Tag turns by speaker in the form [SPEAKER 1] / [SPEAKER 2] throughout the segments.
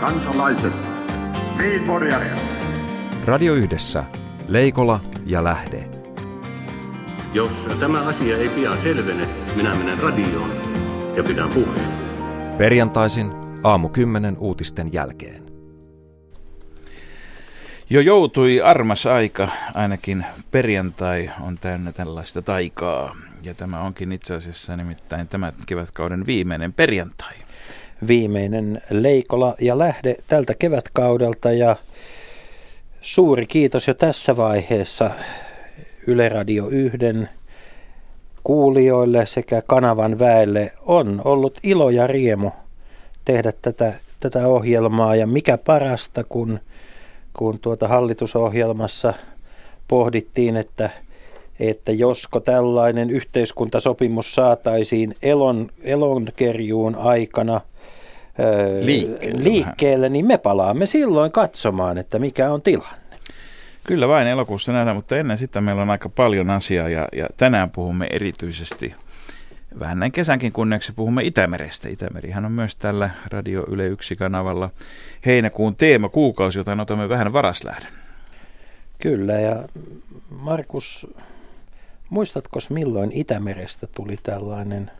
[SPEAKER 1] kansalaiset, Medborgare.
[SPEAKER 2] Radio Yhdessä, Leikola ja Lähde.
[SPEAKER 3] Jos tämä asia ei pian selvene, minä menen radioon ja pidän puheen.
[SPEAKER 2] Perjantaisin aamu 10 uutisten jälkeen.
[SPEAKER 4] Jo joutui armas aika, ainakin perjantai on täynnä tällaista taikaa. Ja tämä onkin itse asiassa nimittäin tämän kevätkauden viimeinen perjantai.
[SPEAKER 5] Viimeinen Leikola ja lähde tältä kevätkaudelta ja suuri kiitos jo tässä vaiheessa Yle Radio 1 kuulijoille sekä kanavan väelle. On ollut ilo ja riemu tehdä tätä, tätä ohjelmaa ja mikä parasta, kun, kun tuota hallitusohjelmassa pohdittiin, että, että josko tällainen yhteiskuntasopimus saataisiin elon, elonkerjuun aikana
[SPEAKER 4] Liikkeelle,
[SPEAKER 5] liikkeelle, niin me palaamme silloin katsomaan, että mikä on tilanne.
[SPEAKER 4] Kyllä vain elokuussa nähdään, mutta ennen sitä meillä on aika paljon asiaa ja, ja tänään puhumme erityisesti vähän näin kesänkin kunniaksi puhumme Itämerestä. Itämerihän on myös tällä Radio Yle 1 kanavalla heinäkuun teema kuukausi, jota otamme vähän varaslähdön.
[SPEAKER 5] Kyllä ja Markus, muistatko milloin Itämerestä tuli tällainen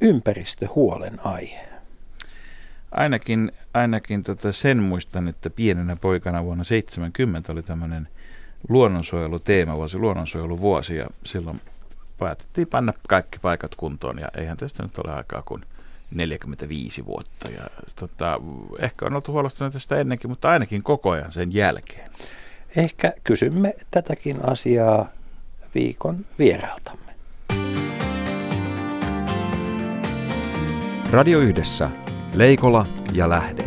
[SPEAKER 5] ympäristöhuolen aihe?
[SPEAKER 4] Ainakin, ainakin tota sen muistan, että pienenä poikana vuonna 70 oli tämmöinen luonnonsuojeluteema vuosi, luonnonsuojeluvuosi ja silloin päätettiin panna kaikki paikat kuntoon ja eihän tästä nyt ole aikaa kuin 45 vuotta. Ja, tota, ehkä on oltu huolestunut tästä ennenkin, mutta ainakin koko ajan sen jälkeen.
[SPEAKER 5] Ehkä kysymme tätäkin asiaa viikon vierailtamme.
[SPEAKER 2] Radio Yhdessä, Leikola ja Lähde.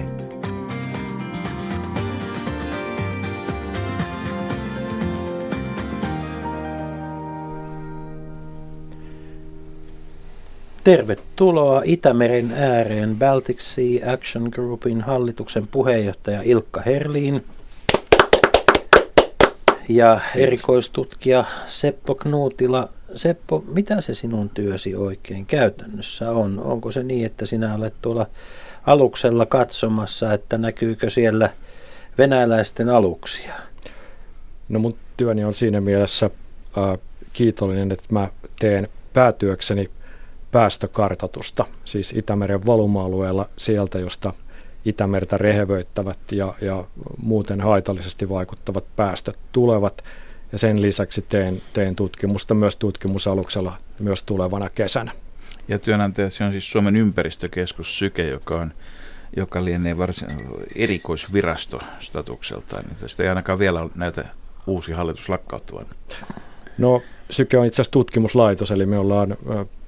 [SPEAKER 5] Tervetuloa Itämeren ääreen Baltic Sea Action Groupin hallituksen puheenjohtaja Ilkka Herliin ja erikoistutkija Seppo Knuutila. Seppo, mitä se sinun työsi oikein käytännössä on? Onko se niin, että sinä olet tuolla aluksella katsomassa, että näkyykö siellä venäläisten aluksia?
[SPEAKER 6] No mun työni on siinä mielessä äh, kiitollinen, että mä teen päätyökseni päästökartoitusta, siis Itämeren valuma-alueella sieltä, josta Itämertä rehevöittävät ja, ja muuten haitallisesti vaikuttavat päästöt tulevat. Ja sen lisäksi teen, teen tutkimusta myös tutkimusaluksella myös tulevana kesänä.
[SPEAKER 4] Ja työnantajasi on siis Suomen ympäristökeskus Syke, joka on joka lienee varsin erikoisvirasto statukseltaan. Niin tästä ei ainakaan vielä näitä uusi hallitus lakkauttavan.
[SPEAKER 6] No Syke on itse asiassa tutkimuslaitos, eli me ollaan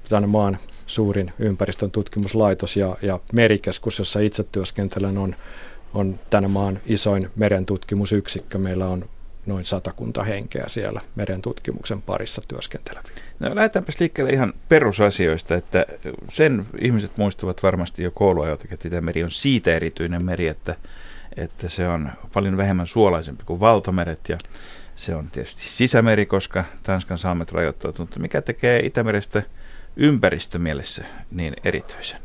[SPEAKER 6] tänne maan suurin ympäristön tutkimuslaitos ja, ja merikeskus, jossa itse työskentelen, on, on tänä maan isoin merentutkimusyksikkö. Meillä on noin satakunta henkeä siellä merentutkimuksen parissa työskenteleviä.
[SPEAKER 4] No lähdetäänpäs liikkeelle ihan perusasioista, että sen ihmiset muistuvat varmasti jo kouluajalta, että Itämeri on siitä erityinen meri, että, että se on paljon vähemmän suolaisempi kuin valtameret ja se on tietysti sisämeri, koska Tanskan saamet rajoittautuvat, mutta mikä tekee Itämerestä ympäristömielessä niin erityisen?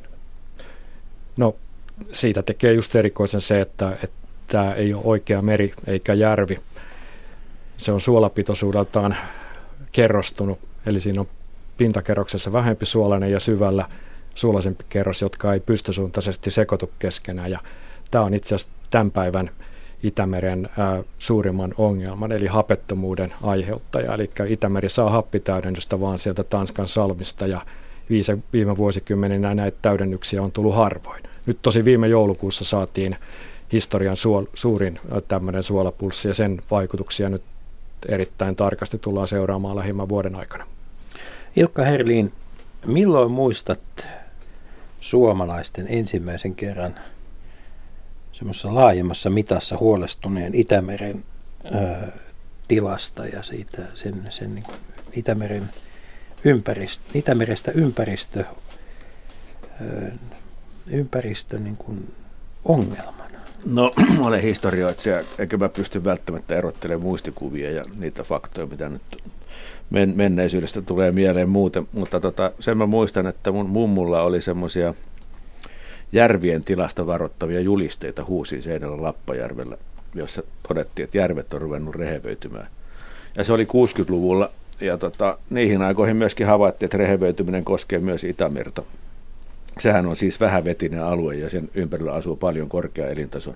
[SPEAKER 6] No siitä tekee just erikoisen se, että, että tämä ei ole oikea meri eikä järvi. Se on suolapitoisuudeltaan kerrostunut, eli siinä on pintakerroksessa vähempi suolainen ja syvällä suolaisempi kerros, jotka ei pystysuuntaisesti sekoitu keskenään. Ja tämä on itse asiassa tämän päivän Itämeren suurimman ongelman, eli hapettomuuden aiheuttaja. Eli Itämeri saa happitäydennystä vaan sieltä Tanskan salmista ja viise, viime vuosikymmeninä näitä täydennyksiä on tullut harvoin. Nyt tosi viime joulukuussa saatiin historian suol, suurin tämmöinen suolapulssi ja sen vaikutuksia nyt erittäin tarkasti tullaan seuraamaan lähimmän vuoden aikana.
[SPEAKER 5] Ilkka Herliin, milloin muistat suomalaisten ensimmäisen kerran semmoisessa laajemmassa mitassa huolestuneen Itämeren ö, tilasta ja siitä sen, sen niin Itämeren ympäristö, Itämerestä ympäristö, ö, ympäristö niin kuin ongelmana.
[SPEAKER 7] No, olen historioitsija, eikä mä pysty välttämättä erottelemaan muistikuvia ja niitä faktoja, mitä nyt men- menneisyydestä tulee mieleen muuten, mutta tota, sen mä muistan, että mun mummulla oli semmoisia järvien tilasta varoittavia julisteita huusiin seinällä Lappajärvellä, jossa todettiin, että järvet on ruvennut rehevöitymään. Ja se oli 60-luvulla, ja tota, niihin aikoihin myöskin havaittiin, että rehevöityminen koskee myös Itämerta. Sehän on siis vähävetinen alue, ja sen ympärillä asuu paljon korkea elintason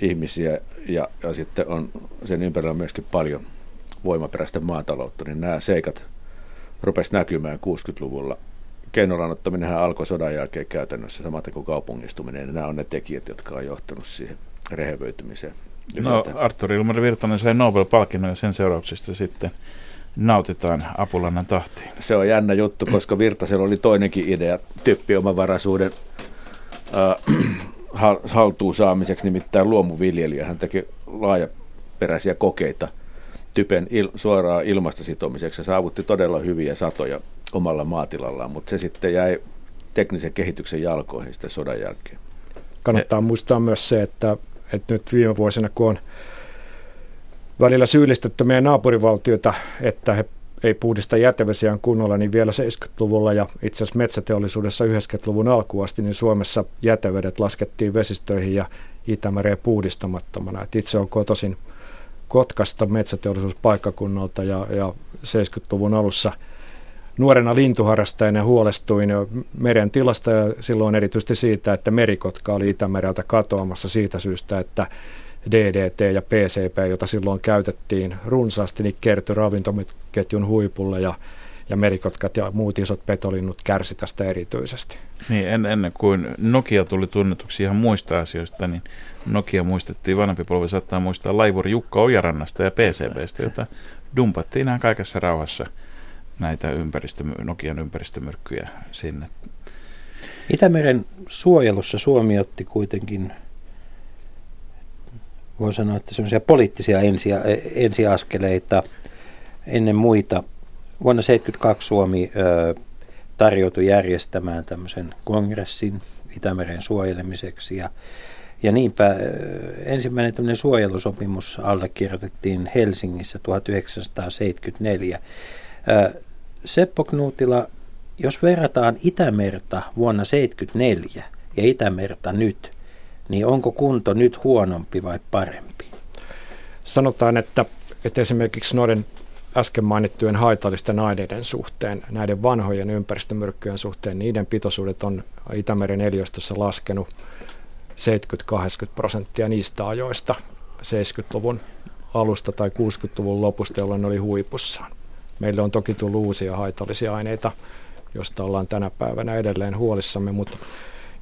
[SPEAKER 7] ihmisiä, ja, ja sitten on sen ympärillä myöskin paljon voimaperäistä maataloutta, niin nämä seikat rupesi näkymään 60-luvulla. Keinolan ottaminenhan alkoi sodan jälkeen käytännössä samaten kuin kaupungistuminen. Nämä on ne tekijät, jotka on johtanut siihen rehevöitymiseen.
[SPEAKER 4] No, Arturi Ilmari Virtanen sai Nobel-palkinnon ja sen seurauksista sitten nautitaan Apulannan tahtiin.
[SPEAKER 7] Se on jännä juttu, koska Virtasella oli toinenkin idea typpiomavaraisuuden äh, haltuun saamiseksi, nimittäin luomuviljelijä. Hän teki laajaperäisiä kokeita – typen il, suoraan ilmasta sitomiseksi ja saavutti todella hyviä satoja omalla maatilallaan, mutta se sitten jäi teknisen kehityksen jalkoihin sitten sodan jälkeen.
[SPEAKER 6] Kannattaa muistaa myös se, että, että nyt viime vuosina, kun on välillä syyllistetty meidän naapurivaltioita, että he ei puhdista jätevesiään kunnolla, niin vielä 70-luvulla ja itse asiassa metsäteollisuudessa 90-luvun alkuun asti, niin Suomessa jätevedet laskettiin vesistöihin ja Itämereen puhdistamattomana. Et itse on kotoisin Kotkasta metsäteollisuuspaikkakunnalta ja, ja 70-luvun alussa nuorena lintuharrastajana huolestuin meren tilasta ja silloin erityisesti siitä, että merikotka oli Itämereltä katoamassa siitä syystä, että DDT ja PCP, jota silloin käytettiin runsaasti, niin kertyi ravintoketjun huipulle ja, ja merikotkat ja muut isot petolinnut kärsi tästä erityisesti.
[SPEAKER 4] Niin, en, ennen kuin Nokia tuli tunnetuksi ihan muista asioista, niin Nokia muistettiin, vanhempi polvi saattaa muistaa Laivuri Jukka Ojarannasta ja PCBstä, jota dumpattiin ihan kaikessa rauhassa näitä ympäristö, Nokian ympäristömyrkkyjä sinne.
[SPEAKER 5] Itämeren suojelussa Suomi otti kuitenkin, voi sanoa, että semmoisia poliittisia ensi, ensiaskeleita ennen muita. Vuonna 1972 Suomi ö, tarjoutui järjestämään tämmöisen kongressin Itämeren suojelemiseksi ja ja niinpä ensimmäinen tämmöinen suojelusopimus allekirjoitettiin Helsingissä 1974. Seppo Knutila, jos verrataan Itämerta vuonna 1974 ja Itämerta nyt, niin onko kunto nyt huonompi vai parempi?
[SPEAKER 6] Sanotaan, että, että esimerkiksi noiden äsken mainittujen haitallisten aineiden suhteen, näiden vanhojen ympäristömyrkkyjen suhteen, niiden pitoisuudet on Itämeren eliöstössä laskenut 70-80 prosenttia niistä ajoista 70-luvun alusta tai 60-luvun lopusta, jolloin ne oli huipussaan. Meille on toki tullut uusia haitallisia aineita, joista ollaan tänä päivänä edelleen huolissamme, mutta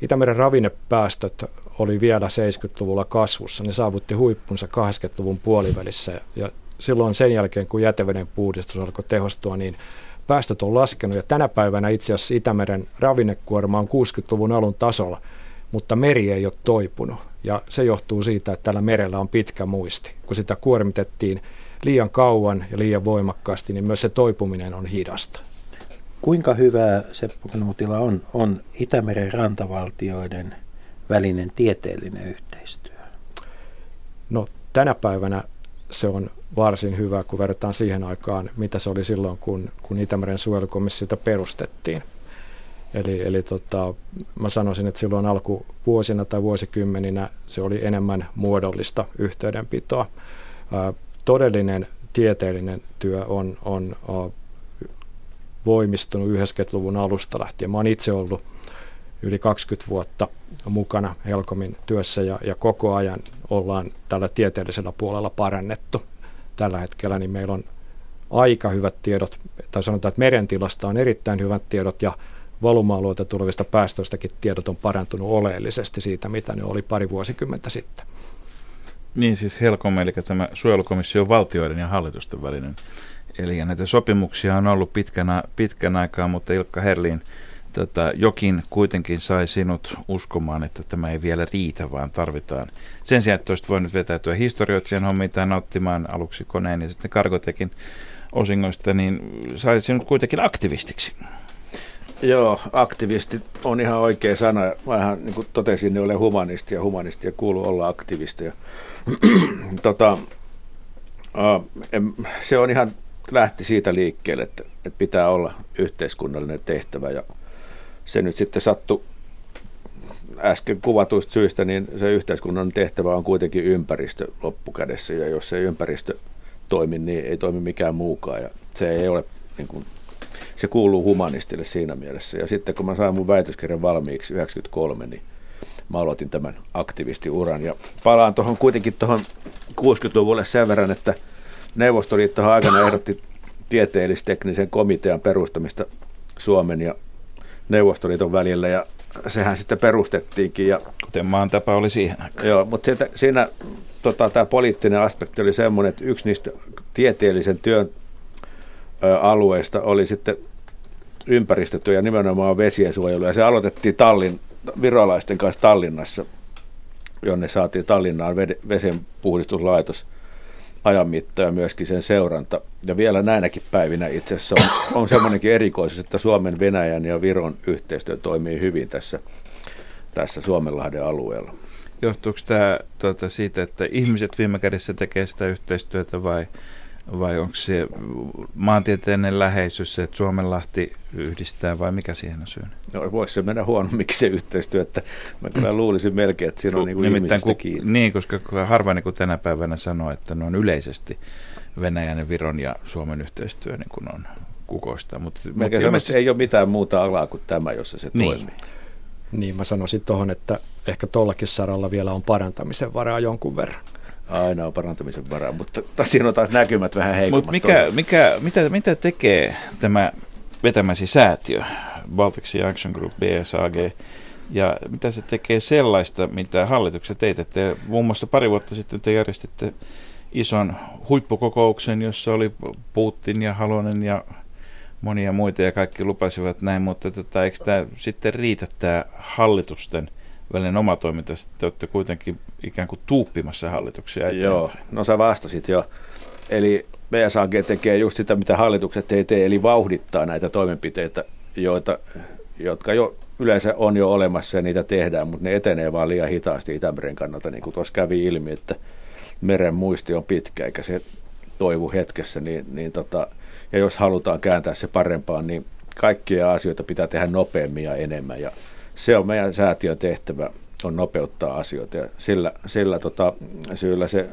[SPEAKER 6] Itämeren ravinnepäästöt oli vielä 70-luvulla kasvussa. Ne saavutti huippunsa 80-luvun puolivälissä ja silloin sen jälkeen, kun jäteveden puhdistus alkoi tehostua, niin päästöt on laskenut ja tänä päivänä itse asiassa Itämeren ravinnekuorma on 60-luvun alun tasolla – mutta meri ei ole toipunut. Ja se johtuu siitä, että tällä merellä on pitkä muisti. Kun sitä kuormitettiin liian kauan ja liian voimakkaasti, niin myös se toipuminen on hidasta.
[SPEAKER 5] Kuinka hyvää Seppo Knutila on, on Itämeren rantavaltioiden välinen tieteellinen yhteistyö?
[SPEAKER 6] No tänä päivänä se on varsin hyvä, kun verrataan siihen aikaan, mitä se oli silloin, kun, kun Itämeren suojelukomissiota perustettiin. Eli, eli tota, mä sanoisin, että silloin alkuvuosina tai vuosikymmeninä se oli enemmän muodollista yhteydenpitoa. Todellinen tieteellinen työ on, on voimistunut 90-luvun alusta lähtien. Mä oon itse ollut yli 20 vuotta mukana Helkomin työssä ja, ja koko ajan ollaan tällä tieteellisellä puolella parannettu. Tällä hetkellä niin meillä on aika hyvät tiedot, tai sanotaan, että merentilasta on erittäin hyvät tiedot ja valuma-alueelta tulevista päästöistäkin tiedot on parantunut oleellisesti siitä, mitä ne oli pari vuosikymmentä sitten.
[SPEAKER 4] Niin siis HELCOM, eli tämä suojelukomission valtioiden ja hallitusten välinen. Eli näitä sopimuksia on ollut pitkän, pitkän aikaa, mutta Ilkka Herliin tota, jokin kuitenkin sai sinut uskomaan, että tämä ei vielä riitä, vaan tarvitaan. Sen sijaan, että olisit voinut vetäytyä historioitsijan hommiin tai nauttimaan aluksi koneen ja sitten Kargotekin osingoista, niin sai sinut kuitenkin aktivistiksi.
[SPEAKER 7] Joo, aktivisti on ihan oikea sana. Vähän niin kuin totesin, niin olen humanisti ja humanisti ja kuuluu olla aktivisti. tota, se on ihan, lähti siitä liikkeelle, että, että pitää olla yhteiskunnallinen tehtävä. Ja se nyt sitten sattui äsken kuvatuista syistä, niin se yhteiskunnan tehtävä on kuitenkin ympäristö loppukädessä, ja jos se ympäristö toimi, niin ei toimi mikään muukaan, ja se ei ole, niin kuin, se kuuluu humanistille siinä mielessä. Ja sitten kun mä sain mun väitöskirjan valmiiksi 93, niin mä aloitin tämän aktivistiuran, ja palaan tuohon kuitenkin tuohon 60-luvulle sen verran, että Neuvostoliitto aikana ehdotti tieteellisteknisen komitean perustamista Suomen ja Neuvostoliiton välillä ja sehän sitten perustettiinkin. Ja,
[SPEAKER 4] Kuten maan tapa oli siihen aikaan.
[SPEAKER 7] Joo, mutta siitä, siinä tota, tämä poliittinen aspekti oli semmoinen, että yksi niistä tieteellisen työn ö, alueista oli sitten ympäristötyö ja nimenomaan vesiensuojelu. Ja se aloitettiin Tallin, virolaisten kanssa Tallinnassa, jonne saatiin Tallinnaan vesenpuhdistuslaitos – ajan mittaan ja myöskin sen seuranta. Ja vielä näinäkin päivinä itse asiassa on, on semmoinenkin erikoisuus, että Suomen, Venäjän ja Viron yhteistyö toimii hyvin tässä, tässä Suomenlahden alueella.
[SPEAKER 4] Johtuuko tämä tuota, siitä, että ihmiset viime kädessä tekee sitä yhteistyötä vai, vai onko se maantieteellinen läheisyys se, että Suomenlahti yhdistää vai mikä siihen on syy?
[SPEAKER 7] No, voisi se mennä huonommiksi se yhteistyö, että mä kyllä luulisin melkein, että siinä on niin kuin Nimittäin,
[SPEAKER 4] kun, Niin, koska harva niin kuin tänä päivänä sanoo, että ne on yleisesti Venäjän ja Viron ja Suomen yhteistyö niin kuin on kukoista. Mutta,
[SPEAKER 7] mutta ilmeisesti... ei ole mitään muuta alaa kuin tämä, jossa se niin. toimii.
[SPEAKER 6] Niin, mä sanoisin tuohon, että ehkä tuollakin saralla vielä on parantamisen varaa jonkun verran.
[SPEAKER 7] Aina on parantamisen varaa, mutta siinä on taas näkymät vähän heikommat. Mutta
[SPEAKER 4] mikä, mikä, mitä, mitä tekee tämä vetämäsi säätiö, Baltic Sea Action Group, BSAG, ja mitä se tekee sellaista, mitä hallitukset teitte? Te, muun muassa pari vuotta sitten te järjestitte ison huippukokouksen, jossa oli Putin ja Halonen ja monia muita ja kaikki lupasivat näin, mutta tota, eikö tämä sitten riitä tämä hallitusten välinen oma toiminta, te olette kuitenkin ikään kuin tuuppimassa hallituksia eteenpäin.
[SPEAKER 7] Joo, no sä vastasit jo. Eli BSAG tekee just sitä, mitä hallitukset ei tee, eli vauhdittaa näitä toimenpiteitä, joita, jotka jo yleensä on jo olemassa ja niitä tehdään, mutta ne etenee vaan liian hitaasti Itämeren kannalta, niin kuin tuossa kävi ilmi, että meren muisti on pitkä eikä se toivu hetkessä, niin, niin tota, ja jos halutaan kääntää se parempaan, niin kaikkia asioita pitää tehdä nopeammin ja enemmän ja se on meidän säätiön tehtävä, on nopeuttaa asioita ja sillä, sillä tota, syyllä se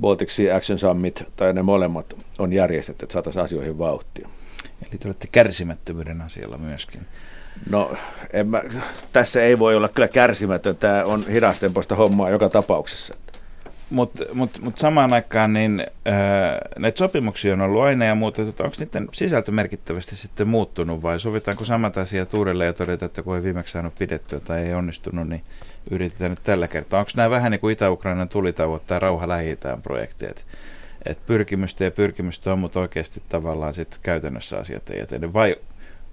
[SPEAKER 7] Baltic Sea Action Summit tai ne molemmat on järjestetty, että saataisiin asioihin vauhtia.
[SPEAKER 4] Eli te olette kärsimättömyyden asialla myöskin.
[SPEAKER 7] No, en mä, tässä ei voi olla kyllä kärsimätön. Tämä on hidastempoista hommaa joka tapauksessa.
[SPEAKER 4] Mutta mut, mut samaan aikaan niin, äh, näitä sopimuksia on ollut aina ja muuta. Tota, onko niiden sisältö merkittävästi sitten muuttunut vai sovitaanko samat asiat uudelleen ja todeta, että kun ei viimeksi saanut pidettyä tai ei onnistunut, niin yritetään nyt tällä kertaa. Onko nämä vähän niin kuin Itä-Ukrainan tulitauot tai rauha lähi projekti, että et pyrkimystä ja pyrkimystä on, mutta oikeasti tavallaan sitten käytännössä asiat ei etene. Vai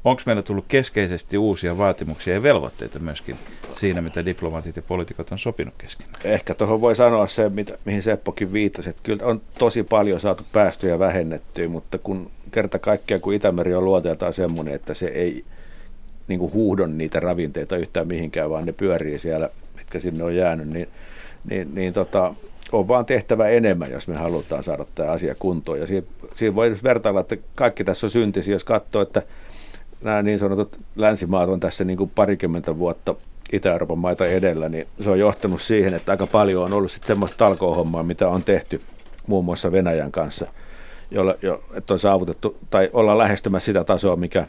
[SPEAKER 4] onko meillä tullut keskeisesti uusia vaatimuksia ja velvoitteita myöskin siinä, mitä diplomaatit ja poliitikot on sopinut kesken?
[SPEAKER 7] Ehkä tuohon voi sanoa se, mitä, mihin Seppokin viittasi, että kyllä on tosi paljon saatu päästöjä vähennettyä, mutta kun kerta kaikkiaan, kun Itämeri on luoteeltaan semmoinen, että se ei niin kuin huuhdon niitä ravinteita yhtään mihinkään, vaan ne pyörii siellä, mitkä sinne on jäänyt, niin, niin, niin tota, on vaan tehtävä enemmän, jos me halutaan saada tämä asia kuntoon. Ja siinä, siinä voi vertailla, että kaikki tässä on syntisi, jos katsoo, että nämä niin sanotut länsimaat on tässä niin kuin parikymmentä vuotta Itä-Euroopan maita edellä, niin se on johtanut siihen, että aika paljon on ollut sitten semmoista talkoohommaa, mitä on tehty muun muassa Venäjän kanssa, jolla, jo, että on saavutettu, tai ollaan lähestymässä sitä tasoa, mikä,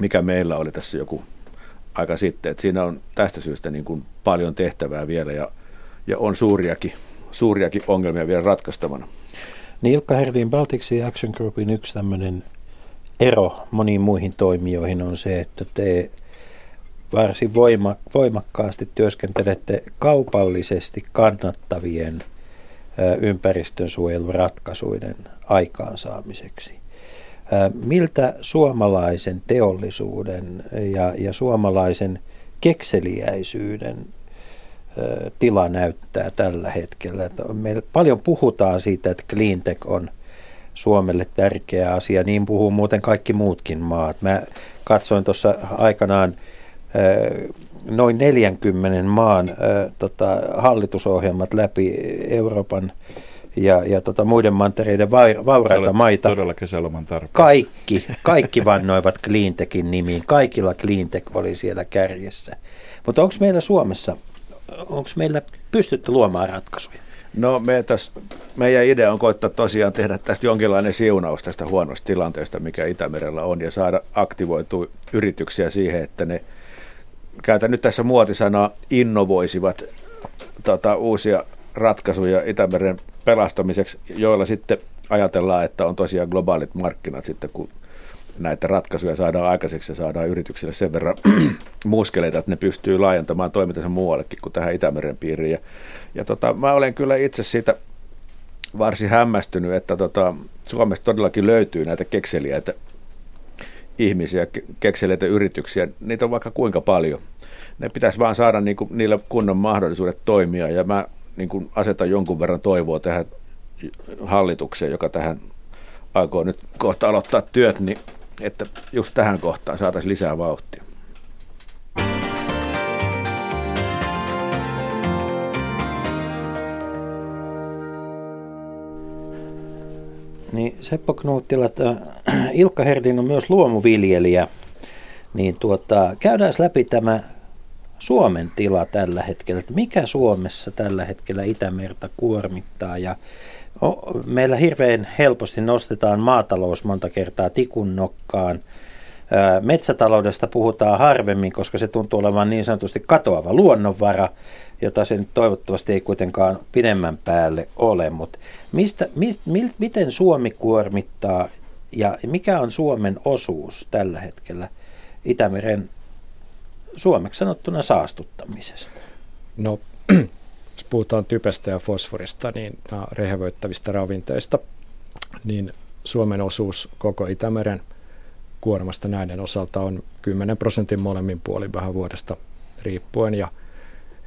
[SPEAKER 7] mikä meillä oli tässä joku aika sitten. Että siinä on tästä syystä niin kuin paljon tehtävää vielä ja, ja on suuriakin, suuriakin ongelmia vielä ratkaistavana.
[SPEAKER 5] Niin Ilkka Herdin Baltic Action Groupin yksi tämmöinen ero moniin muihin toimijoihin on se, että te varsin voima, voimakkaasti työskentelette kaupallisesti kannattavien ympäristönsuojeluratkaisuiden aikaansaamiseksi. Miltä suomalaisen teollisuuden ja, ja suomalaisen kekseliäisyyden tila näyttää tällä hetkellä? Meillä paljon puhutaan siitä, että cleantech on Suomelle tärkeä asia. Niin puhuu muuten kaikki muutkin maat. Mä katsoin tuossa aikanaan noin 40 maan tota, hallitusohjelmat läpi Euroopan ja, ja tota, muiden mantereiden va- vauraita maita.
[SPEAKER 4] Todella kesäloman tarpeen.
[SPEAKER 5] Kaikki, kaikki vannoivat Cleantechin nimiin. Kaikilla Cleantech oli siellä kärjessä. Mutta onko meillä Suomessa, onko meillä pystytty luomaan ratkaisuja?
[SPEAKER 7] No me tässä, meidän idea on koittaa tosiaan tehdä tästä jonkinlainen siunaus tästä huonosta tilanteesta, mikä Itämerellä on, ja saada aktivoitua yrityksiä siihen, että ne, käytän nyt tässä muotisanaa, innovoisivat tota, uusia ratkaisuja Itämeren pelastamiseksi, joilla sitten ajatellaan, että on tosiaan globaalit markkinat sitten, kun näitä ratkaisuja saadaan aikaiseksi ja saadaan yrityksille sen verran muskeleita, että ne pystyy laajentamaan toimintansa muuallekin kuin tähän Itämeren piiriin. Ja, ja tota, mä olen kyllä itse siitä varsin hämmästynyt, että tota, Suomessa todellakin löytyy näitä kekseliäitä ihmisiä, kekseliäitä yrityksiä. Niitä on vaikka kuinka paljon. Ne pitäisi vaan saada niin kuin, niillä kunnon mahdollisuudet toimia ja mä niin kuin asetan jonkun verran toivoa tähän hallitukseen, joka tähän aikoo nyt kohta aloittaa työt, niin että just tähän kohtaan saataisiin lisää vauhtia.
[SPEAKER 5] Niin Seppo Knuuttila, Ilkka Herdin on myös luomuviljelijä, niin tuota, käydään läpi tämä Suomen tila tällä hetkellä, että mikä Suomessa tällä hetkellä Itämerta kuormittaa ja meillä hirveän helposti nostetaan maatalous monta kertaa tikun nokkaan. Metsätaloudesta puhutaan harvemmin, koska se tuntuu olevan niin sanotusti katoava luonnonvara, jota se nyt toivottavasti ei kuitenkaan pidemmän päälle ole. Mutta mistä, mist, mil, miten Suomi kuormittaa ja mikä on Suomen osuus tällä hetkellä Itämeren suomeksi sanottuna saastuttamisesta?
[SPEAKER 6] No, puhutaan typestä ja fosforista, niin rehevöittävistä ravinteista, niin Suomen osuus koko Itämeren kuormasta näiden osalta on 10 prosentin molemmin puolin vähän vuodesta riippuen. Ja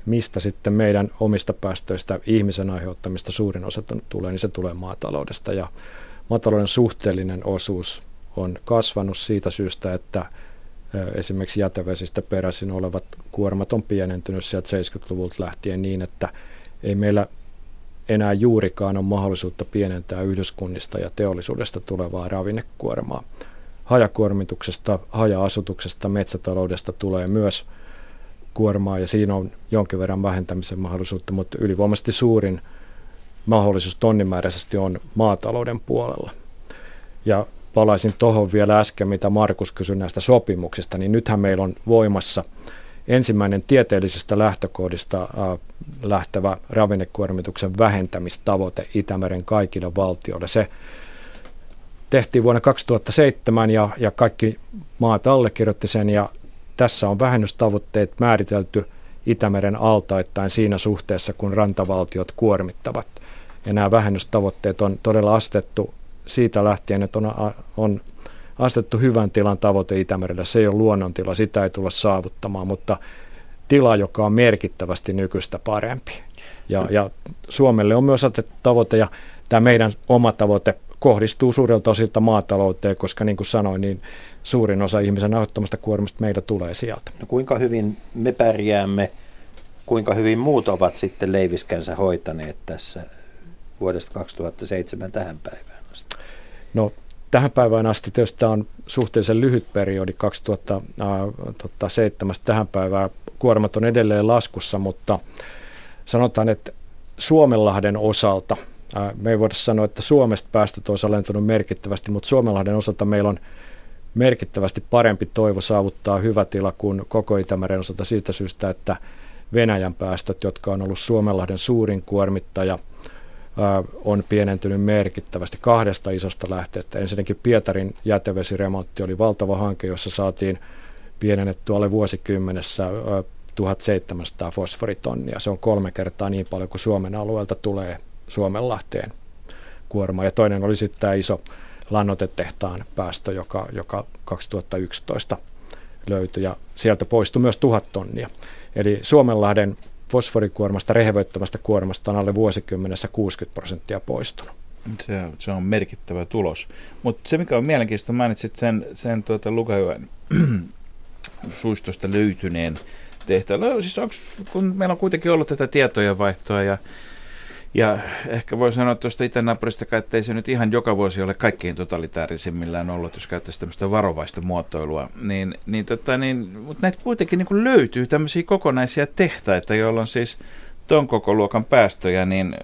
[SPEAKER 6] mistä sitten meidän omista päästöistä ihmisen aiheuttamista suurin osa tulee, niin se tulee maataloudesta. Ja maatalouden suhteellinen osuus on kasvanut siitä syystä, että esimerkiksi jätevesistä peräisin olevat kuormat on pienentynyt sieltä 70-luvulta lähtien niin, että ei meillä enää juurikaan ole mahdollisuutta pienentää yhdyskunnista ja teollisuudesta tulevaa ravinnekuormaa. Hajakuormituksesta, haja-asutuksesta, metsätaloudesta tulee myös kuormaa ja siinä on jonkin verran vähentämisen mahdollisuutta, mutta ylivoimaisesti suurin mahdollisuus tonnimääräisesti on maatalouden puolella. Ja palaisin tuohon vielä äsken, mitä Markus kysyi näistä sopimuksista, niin nythän meillä on voimassa ensimmäinen tieteellisestä lähtökohdista äh, lähtevä ravinnekuormituksen vähentämistavoite Itämeren kaikille valtioille. Se tehtiin vuonna 2007 ja, ja kaikki maat allekirjoitti sen ja tässä on vähennystavoitteet määritelty Itämeren altaittain siinä suhteessa, kun rantavaltiot kuormittavat. Ja nämä vähennystavoitteet on todella asetettu siitä lähtien, että on, on asetettu hyvän tilan tavoite Itämerellä. Se ei ole luonnontila, sitä ei tulla saavuttamaan, mutta tila, joka on merkittävästi nykyistä parempi. Ja, ja Suomelle on myös asetettu tavoite, ja tämä meidän oma tavoite kohdistuu suurelta osilta maatalouteen, koska niin kuin sanoin, niin suurin osa ihmisen aiheuttamasta kuormasta meillä tulee sieltä.
[SPEAKER 5] No kuinka hyvin me pärjäämme, kuinka hyvin muut ovat sitten leiviskänsä hoitaneet tässä vuodesta 2007 tähän päivään asti?
[SPEAKER 6] No tähän päivään asti tietysti tämä on suhteellisen lyhyt periodi 2007 tähän päivään. Kuormat on edelleen laskussa, mutta sanotaan, että Suomenlahden osalta, me ei voida sanoa, että Suomesta päästöt olisi alentunut merkittävästi, mutta Suomenlahden osalta meillä on merkittävästi parempi toivo saavuttaa hyvä tila kuin koko Itämeren osalta siitä syystä, että Venäjän päästöt, jotka on ollut Suomenlahden suurin kuormittaja – on pienentynyt merkittävästi kahdesta isosta lähteestä. Ensinnäkin Pietarin jätevesiremontti oli valtava hanke, jossa saatiin pienennettyä alle vuosikymmenessä 1700 fosforitonnia. Se on kolme kertaa niin paljon kuin Suomen alueelta tulee Suomenlahteen kuorma. Ja toinen oli sitten tämä iso lannotetehtaan päästö, joka, joka 2011 löytyi ja sieltä poistui myös tuhat tonnia. Eli Suomenlahden fosforikuormasta, rehevöittävästä kuormasta on alle vuosikymmenessä 60 prosenttia poistunut.
[SPEAKER 4] Se, se on merkittävä tulos. Mutta se, mikä on mielenkiintoista, mainitsit sen, sen tuota Lukajoen suistosta löytyneen tehtävän. No, siis onks, kun meillä on kuitenkin ollut tätä tietojen vaihtoa ja, Ja ehkä voi sanoa tuosta itänaapurista, että ei se nyt ihan joka vuosi ole kaikkein totalitaarisimmillään ollut, jos käyttäisi tämmöistä varovaista muotoilua. Niin, niin, tota, niin, mutta näitä kuitenkin niin löytyy tämmöisiä kokonaisia tehtaita, joilla on siis ton koko luokan päästöjä, niin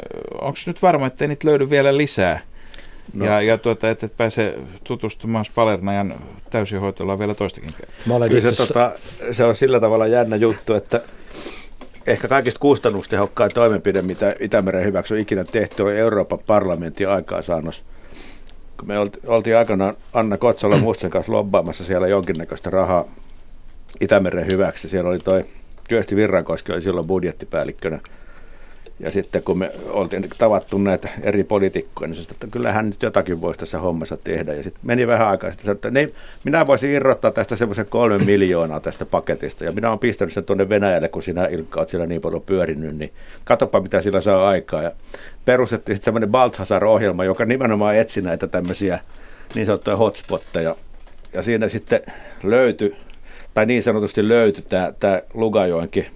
[SPEAKER 4] onko nyt varma, että ei niitä löydy vielä lisää? No. Ja, ja tuota, että et pääse tutustumaan Spalernajan täysihoitolla vielä toistakin
[SPEAKER 7] kertaa. Kyllä se, tota, se on sillä tavalla jännä juttu, että ehkä kaikista kustannustehokkain toimenpide, mitä Itämeren hyväksi on ikinä tehty, on Euroopan parlamentin aikaansaannos. Me oltiin aikanaan Anna Kotsola Musten kanssa lobbaamassa siellä jonkinnäköistä rahaa Itämeren hyväksi. Siellä oli toi Kyösti Virrankoski oli silloin budjettipäällikkönä – ja sitten kun me oltiin tavattu näitä eri poliitikkoja, niin että kyllähän nyt jotakin voisi tässä hommassa tehdä. Ja sitten meni vähän aikaa sitten, että niin, minä voisin irrottaa tästä semmoisen kolme miljoonaa tästä paketista. Ja minä olen pistänyt sen tuonne Venäjälle, kun sinä Ilkka olet siellä niin paljon pyörinyt, niin katsopa mitä sillä saa aikaa. Ja perustettiin sitten semmoinen Balthasar-ohjelma, joka nimenomaan etsi näitä tämmöisiä niin sanottuja hotspotteja. Ja siinä sitten löytyi, tai niin sanotusti löytyi tämä, tämä Lugajoenkin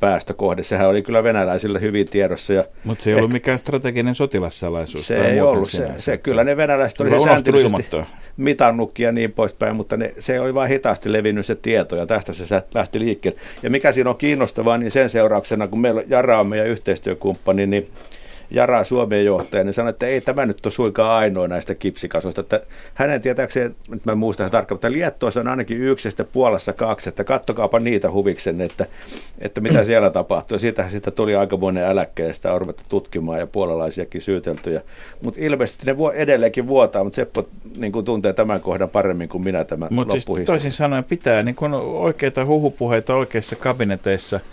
[SPEAKER 7] päästökohde. Sehän oli kyllä venäläisillä hyvin tiedossa. Ja
[SPEAKER 4] Mutta se ei ollut mikään strateginen sotilassalaisuus.
[SPEAKER 7] Se ei ollut. Se, se, se, kyllä ne venäläiset oli sääntöllisesti mitannutkin ja niin poispäin, mutta ne, se oli vain hitaasti levinnyt se tieto ja tästä se lähti liikkeelle. Ja mikä siinä on kiinnostavaa, niin sen seurauksena, kun meillä Jara on meidän yhteistyökumppani, niin Jara Suomen johtaja, niin sanoi, että ei tämä nyt ole suinkaan ainoa näistä kipsikasoista. Että hänen tietääkseen, nyt mä muistan tarkkaan, mutta Liettuassa on ainakin yksi ja Puolassa kaksi, että kattokaapa niitä huviksen, että, että mitä siellä tapahtuu. Siitä sitten tuli aikamoinen äläkkeen, sitä on ruvettu tutkimaan ja puolalaisiakin syyteltyjä. Mutta ilmeisesti ne edelleenkin vuotaa, mutta Seppo niin kuin tuntee tämän kohdan paremmin kuin minä tämän Mutta siis
[SPEAKER 4] toisin sanoen pitää niin kuin oikeita huhupuheita oikeissa kabineteissa –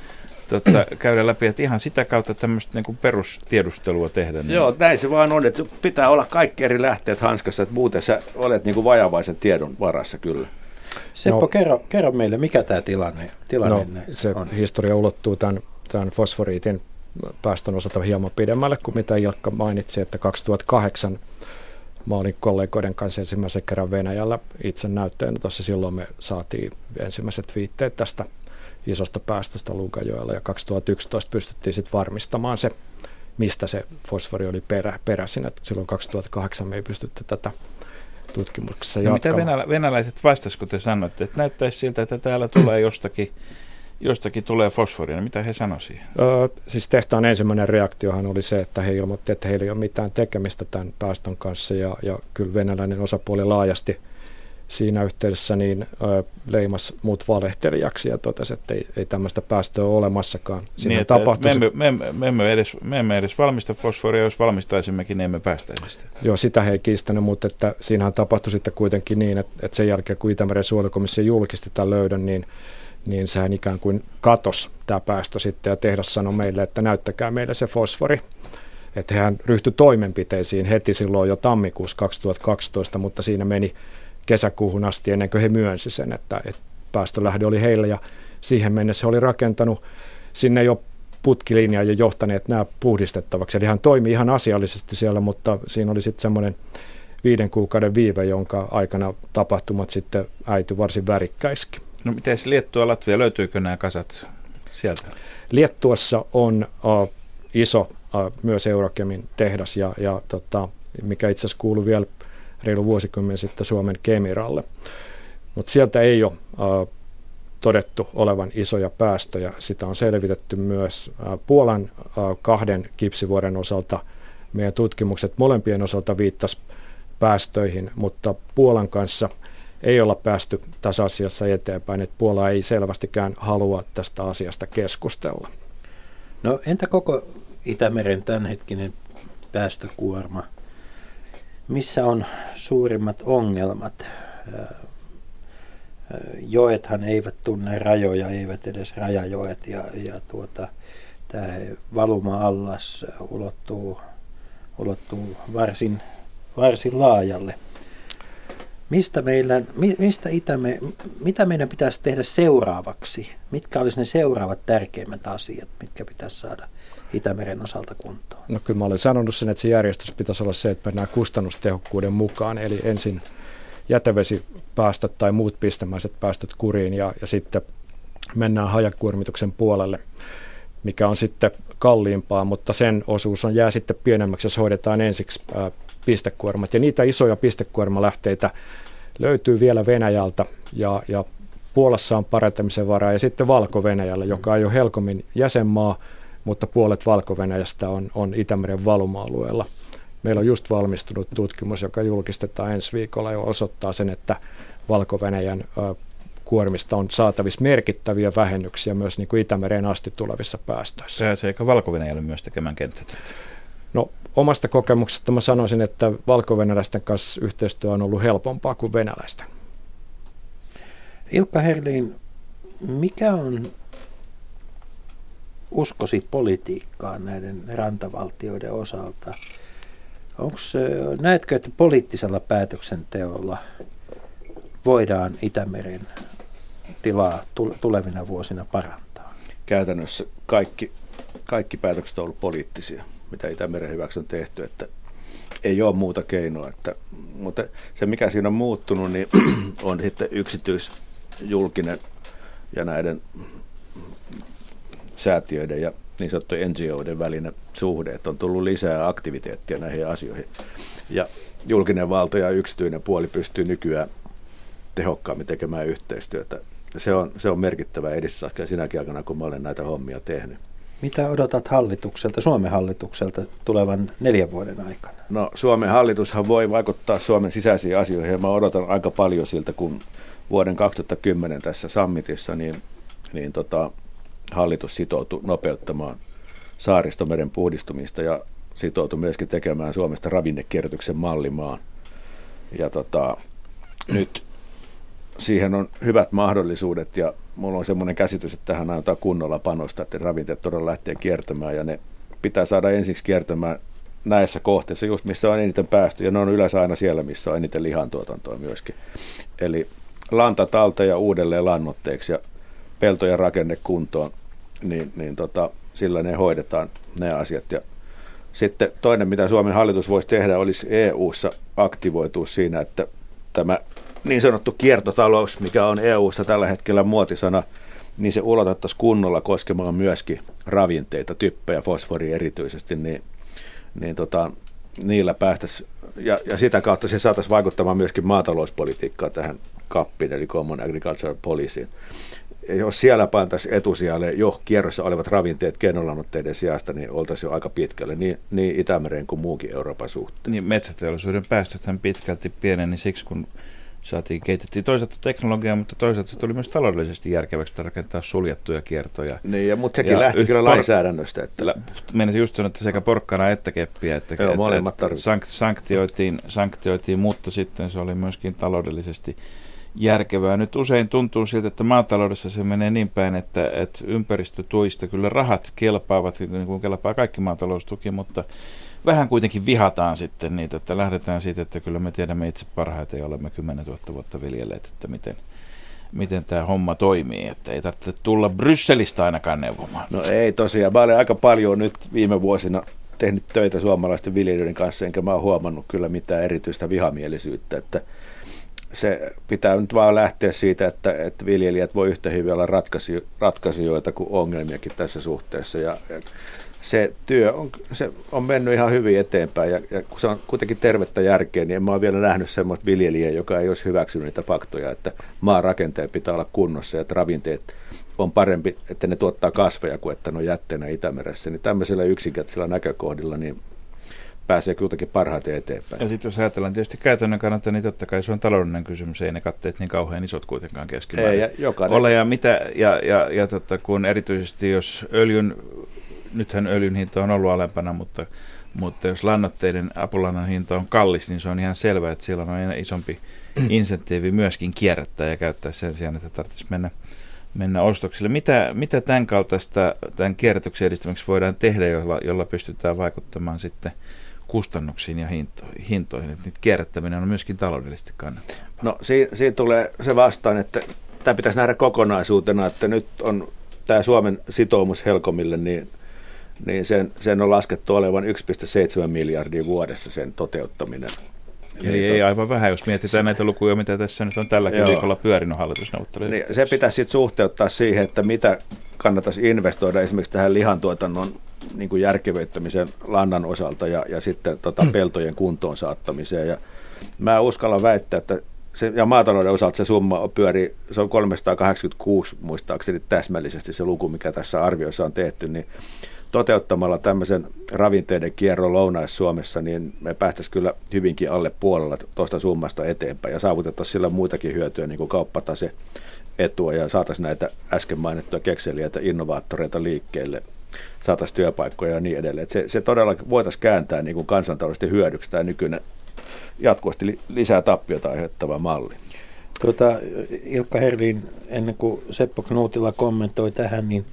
[SPEAKER 4] tota, käydä läpi, että ihan sitä kautta tämmöistä niin perustiedustelua tehdä. Niin.
[SPEAKER 7] Joo, näin se vaan on, että pitää olla kaikki eri lähteet hanskassa, että muuten sä olet niin kuin vajavaisen tiedon varassa kyllä.
[SPEAKER 5] Seppo, no, kerro, kerro meille, mikä tämä tilanne, tilanne
[SPEAKER 6] no, se on? historia ulottuu tämän, tämän fosforiitin päästön osalta hieman pidemmälle kuin mitä Ilkka mainitsi, että 2008 Mä olin kollegoiden kanssa ensimmäisen kerran Venäjällä itse näytteenä. Tuossa silloin me saatiin ensimmäiset viitteet tästä isosta päästöstä Lukajoella ja 2011 pystyttiin sitten varmistamaan se, mistä se fosfori oli perä, peräisin. Et silloin 2008 me ei pystytty tätä tutkimuksessa no
[SPEAKER 4] jatkamaan. Mitä venälä, venäläiset vastasivat, kun te sanoitte, että näyttäisi siltä, että täällä tulee jostakin, jostakin tulee fosforia. Mitä he sanoisivat
[SPEAKER 6] Öö, siis tehtaan ensimmäinen reaktiohan oli se, että he ilmoitti, että heillä ei ole mitään tekemistä tämän päästön kanssa ja, ja kyllä venäläinen osapuoli laajasti – siinä yhteydessä niin leimas muut valehtelijaksi ja totesi, että ei, ei tämmöistä päästöä ole olemassakaan.
[SPEAKER 4] Siinä niin, että, me, emme, me, emme, me, emme edes, me emme edes valmista fosforia, jos valmistaisimmekin, niin emme päästäisi sitä.
[SPEAKER 6] Joo, sitä he ei kiistänyt, mutta että siinähän tapahtui sitten kuitenkin niin, että, että sen jälkeen kun Itämeren suojelukomissio julkisti tämän löydön, niin niin sehän ikään kuin katos tämä päästö sitten ja tehdas sanoi meille, että näyttäkää meille se fosfori. Että hän ryhtyi toimenpiteisiin heti silloin jo tammikuussa 2012, mutta siinä meni kesäkuuhun asti ennen kuin he myönsi sen, että, että päästölähde oli heillä ja siihen mennessä he oli rakentanut sinne jo putkilinjaa ja johtaneet nämä puhdistettavaksi. Eli hän toimi ihan asiallisesti siellä, mutta siinä oli sitten semmoinen viiden kuukauden viive, jonka aikana tapahtumat sitten äity varsin värikkäiskin.
[SPEAKER 4] No miten Liettua, Latvia, löytyykö nämä kasat sieltä?
[SPEAKER 6] Liettuassa on uh, iso uh, myös Eurokemin tehdas, ja, ja tota, mikä itse asiassa kuuluu vielä reilu vuosikymmen sitten Suomen Kemiralle. Mutta sieltä ei ole todettu olevan isoja päästöjä. Sitä on selvitetty myös Puolan kahden kipsivuoren osalta. Meidän tutkimukset molempien osalta viittas päästöihin, mutta Puolan kanssa ei olla päästy tässä asiassa eteenpäin, että Puola ei selvästikään halua tästä asiasta keskustella.
[SPEAKER 5] No entä koko Itämeren tämänhetkinen päästökuorma? Missä on suurimmat ongelmat? Joethan eivät tunne rajoja, eivät edes rajajoet ja, ja tuota, tämä valuma-allas ulottuu, ulottuu varsin, varsin laajalle. Mistä meillä, mistä Itäme, mitä meidän pitäisi tehdä seuraavaksi? Mitkä olisi ne seuraavat tärkeimmät asiat, mitkä pitäisi saada Itämeren osalta kuntoon?
[SPEAKER 6] No kyllä mä olen sanonut sen, että se järjestys pitäisi olla se, että mennään kustannustehokkuuden mukaan, eli ensin jätevesipäästöt tai muut pistemäiset päästöt kuriin ja, ja sitten mennään hajakuormituksen puolelle. mikä on sitten kalliimpaa, mutta sen osuus on jää sitten pienemmäksi, jos hoidetaan ensiksi pistekuormat. Ja niitä isoja pistekuormalähteitä löytyy vielä Venäjältä ja, ja Puolassa on parantamisen varaa ja sitten Valko-Venäjällä, joka ei ole Helkomin jäsenmaa, mutta puolet Valko-Venäjästä on, on Itämeren valuma-alueella. Meillä on just valmistunut tutkimus, joka julkistetaan ensi viikolla ja osoittaa sen, että Valko-Venäjän kuormista on saatavissa merkittäviä vähennyksiä myös niin kuin Itämereen asti tulevissa päästöissä.
[SPEAKER 4] Se eikä valko myös tekemään kenttätöitä?
[SPEAKER 6] No omasta kokemuksesta mä sanoisin, että valko kanssa yhteistyö on ollut helpompaa kuin venäläisten.
[SPEAKER 5] Ilkka Herlin, mikä on uskosi politiikkaan näiden rantavaltioiden osalta? Onks, näetkö, että poliittisella päätöksenteolla voidaan Itämeren tilaa tulevina vuosina parantaa?
[SPEAKER 7] Käytännössä kaikki, kaikki päätökset ovat olleet poliittisia, mitä Itämeren hyväksi on tehty, että ei ole muuta keinoa. Että, mutta se, mikä siinä on muuttunut, niin on sitten yksityisjulkinen ja näiden säätiöiden ja niin sanottujen NGOiden välinen suhde, että on tullut lisää aktiviteettia näihin asioihin. Ja julkinen valta ja yksityinen puoli pystyy nykyään tehokkaammin tekemään yhteistyötä. Se on, se on merkittävä edistysaskel sinäkin aikana, kun mä olen näitä hommia tehnyt.
[SPEAKER 5] Mitä odotat hallitukselta, Suomen hallitukselta tulevan neljän vuoden aikana?
[SPEAKER 7] No Suomen hallitushan voi vaikuttaa Suomen sisäisiin asioihin ja mä odotan aika paljon siltä, kun vuoden 2010 tässä sammitissa niin, niin tota, hallitus sitoutui nopeuttamaan saaristomeren puhdistumista ja sitoutui myöskin tekemään Suomesta ravinnekierrätyksen mallimaan. Ja tota, nyt siihen on hyvät mahdollisuudet ja mulla on semmoinen käsitys, että tähän aiotaan kunnolla panostaa, että ravinteet todella lähtee kiertämään ja ne pitää saada ensiksi kiertämään näissä kohteissa, just missä on eniten päästy, ja ne on yleensä aina siellä, missä on eniten lihantuotantoa myöskin. Eli lanta talta ja uudelleen lannoitteeksi ja peltojen rakenne kuntoon, niin, niin tota, sillä ne hoidetaan ne asiat. Ja sitten toinen, mitä Suomen hallitus voisi tehdä, olisi EU-ssa aktivoitua siinä, että tämä niin sanottu kiertotalous, mikä on EU-ssa tällä hetkellä muotisana, niin se ulotettaisiin kunnolla koskemaan myöskin ravinteita, typpejä, fosforia erityisesti, niin, niin tota, niillä päästäisiin, ja, ja sitä kautta se saataisiin vaikuttamaan myöskin maatalouspolitiikkaa tähän kappiin, eli Common Agricultural Policyin. Jos siellä pantaisiin etusijalle jo kierrossa olevat ravinteet keinolannoitteiden sijasta, niin oltaisiin jo aika pitkälle niin, niin Itämeren kuin muukin Euroopan suhteen.
[SPEAKER 4] Niin metsäteollisuuden päästöthän pitkälti pieneni siksi, kun saatiin, kehitettiin toisaalta teknologiaa, mutta toisaalta se tuli myös taloudellisesti järkeväksi rakentaa suljettuja kiertoja.
[SPEAKER 7] Niin, ja, mutta sekin ja lähti kyllä lainsäädännöstä. Että...
[SPEAKER 4] Meinasin just sanoa, että sekä porkkana että keppiä, että,
[SPEAKER 7] Joo,
[SPEAKER 4] että, että sanktioitiin, sanktioitiin, mutta sitten se oli myöskin taloudellisesti järkevää. Nyt usein tuntuu siltä, että maataloudessa se menee niin päin, että, että ympäristötuista kyllä rahat kelpaavat, niin kuin kelpaa kaikki maataloustuki, mutta vähän kuitenkin vihataan sitten niitä, että lähdetään siitä, että kyllä me tiedämme itse parhaiten ja olemme 10 000 vuotta viljelleet, että miten, miten tämä homma toimii, että ei tarvitse tulla Brysselistä ainakaan neuvomaan.
[SPEAKER 7] No ei tosiaan, mä olen aika paljon nyt viime vuosina tehnyt töitä suomalaisten viljelijöiden kanssa, enkä mä ole huomannut kyllä mitään erityistä vihamielisyyttä, että se pitää nyt vaan lähteä siitä, että, että viljelijät voi yhtä hyvin olla ratkaisijoita kuin ongelmiakin tässä suhteessa. Ja, ja se työ on, se on mennyt ihan hyvin eteenpäin ja, ja kun se on kuitenkin tervettä järkeä, niin en mä ole vielä nähnyt semmoista viljelijää, joka ei olisi hyväksynyt niitä faktoja, että maan rakenteen pitää olla kunnossa ja että ravinteet on parempi, että ne tuottaa kasveja kuin että ne on jätteenä Itämeressä. Niin tämmöisellä yksinkertaisella näkökohdilla niin pääsee kuitenkin parhaiten eteenpäin.
[SPEAKER 4] Ja sitten jos ajatellaan tietysti käytännön kannalta, niin totta kai se on taloudellinen kysymys, ei ne katteet niin kauhean isot kuitenkaan keskimäärin ei, ja jokainen... ole. Ja, mitä, ja, ja, ja totta, kun erityisesti jos öljyn nythän öljyn hinta on ollut alempana, mutta, mutta jos lannoitteiden apulannan hinta on kallis, niin se on ihan selvää, että siellä on aina isompi insentiivi myöskin kierrättää ja käyttää sen sijaan, että tarvitsisi mennä, mennä ostoksille. Mitä, mitä tämän kaltaista tämän kierrätyksen edistämiseksi voidaan tehdä, jolla, jolla pystytään vaikuttamaan sitten kustannuksiin ja hintoihin, hintoihin että niitä kierrättäminen on myöskin taloudellisesti kannattavaa?
[SPEAKER 7] No siinä, siinä tulee se vastaan, että tämä pitäisi nähdä kokonaisuutena, että nyt on tämä Suomen sitoumus Helkomille, niin – niin sen, sen on laskettu olevan 1,7 miljardia vuodessa sen toteuttaminen.
[SPEAKER 4] Eli ei aivan vähän, jos mietitään näitä lukuja, mitä tässä nyt on tälläkin Joo. viikolla pyörinyt hallitusneuvotteluja.
[SPEAKER 7] Niin, se pitäisi sitten suhteuttaa siihen, että mitä kannattaisi investoida esimerkiksi tähän lihantuotannon niin kuin järkevöittämisen lannan osalta ja, ja sitten tota, peltojen kuntoon saattamiseen. Ja mä uskallan väittää, että se, ja maatalouden osalta se summa pyörii, se on 386 muistaakseni täsmällisesti se luku, mikä tässä arviossa on tehty, niin toteuttamalla tämmöisen ravinteiden kierron Lounais-Suomessa, niin me päästäisiin kyllä hyvinkin alle puolella tuosta summasta eteenpäin ja saavutettaisiin sillä muutakin hyötyä, niin kuin kauppatase etua ja saataisiin näitä äsken mainittuja kekseliäitä innovaattoreita liikkeelle, saataisiin työpaikkoja ja niin edelleen. se, se todella voitaisiin kääntää niin kuin kansantaloudellisesti hyödyksi tämä nykyinen jatkuvasti lisää tappiota aiheuttava malli.
[SPEAKER 5] Tuota, Ilkka Herlin, ennen kuin Seppo Knuutila kommentoi tähän, niin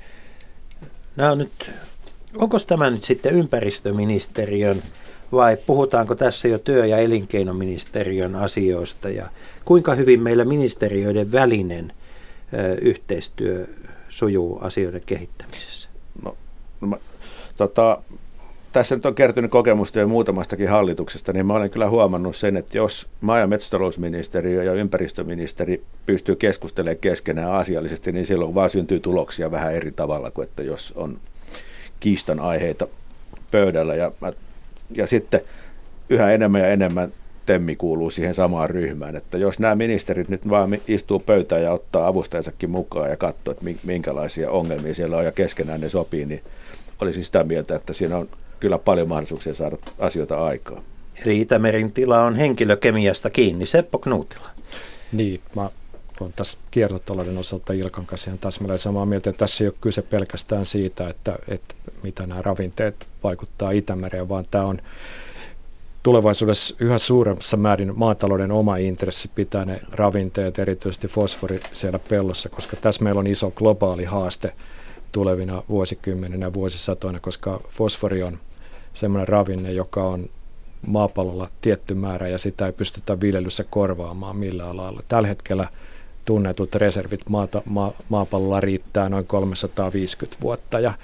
[SPEAKER 5] nämä on nyt, onko tämä nyt sitten ympäristöministeriön vai puhutaanko tässä jo työ- ja elinkeinoministeriön asioista ja kuinka hyvin meillä ministeriöiden välinen ö, yhteistyö sujuu asioiden kehittämisessä?
[SPEAKER 7] No, no tota, tässä nyt on kertynyt kokemusta jo muutamastakin hallituksesta, niin mä olen kyllä huomannut sen, että jos maa- ja metsätalousministeriö ja ympäristöministeri pystyy keskustelemaan keskenään asiallisesti, niin silloin vaan syntyy tuloksia vähän eri tavalla kuin että jos on kiistan aiheita pöydällä. Ja, ja sitten yhä enemmän ja enemmän Temmi kuuluu siihen samaan ryhmään, että jos nämä ministerit nyt vaan istuu pöytään ja ottaa avustajansakin mukaan ja katsoo, että minkälaisia ongelmia siellä on ja keskenään ne sopii, niin olisi sitä mieltä, että siinä on kyllä paljon mahdollisuuksia saada asioita aikaa.
[SPEAKER 5] Eli Itämerin tila on henkilökemiasta kiinni. Seppo Knuutila.
[SPEAKER 6] Niin, mä olen tässä kiertotalouden osalta Ilkan kanssa ihan täsmälleen samaa mieltä. Tässä ei ole kyse pelkästään siitä, että, että mitä nämä ravinteet vaikuttaa Itämereen, vaan tämä on tulevaisuudessa yhä suuremmassa määrin maatalouden oma intressi pitää ne ravinteet, erityisesti fosfori siellä pellossa, koska tässä meillä on iso globaali haaste tulevina vuosikymmeninä ja vuosisatoina, koska fosfori on semmoinen ravinne, joka on maapallolla tietty määrä ja sitä ei pystytä viljelyssä korvaamaan millään lailla. Tällä hetkellä tunnetut reservit maata, ma, maapallolla riittää noin 350 vuotta ja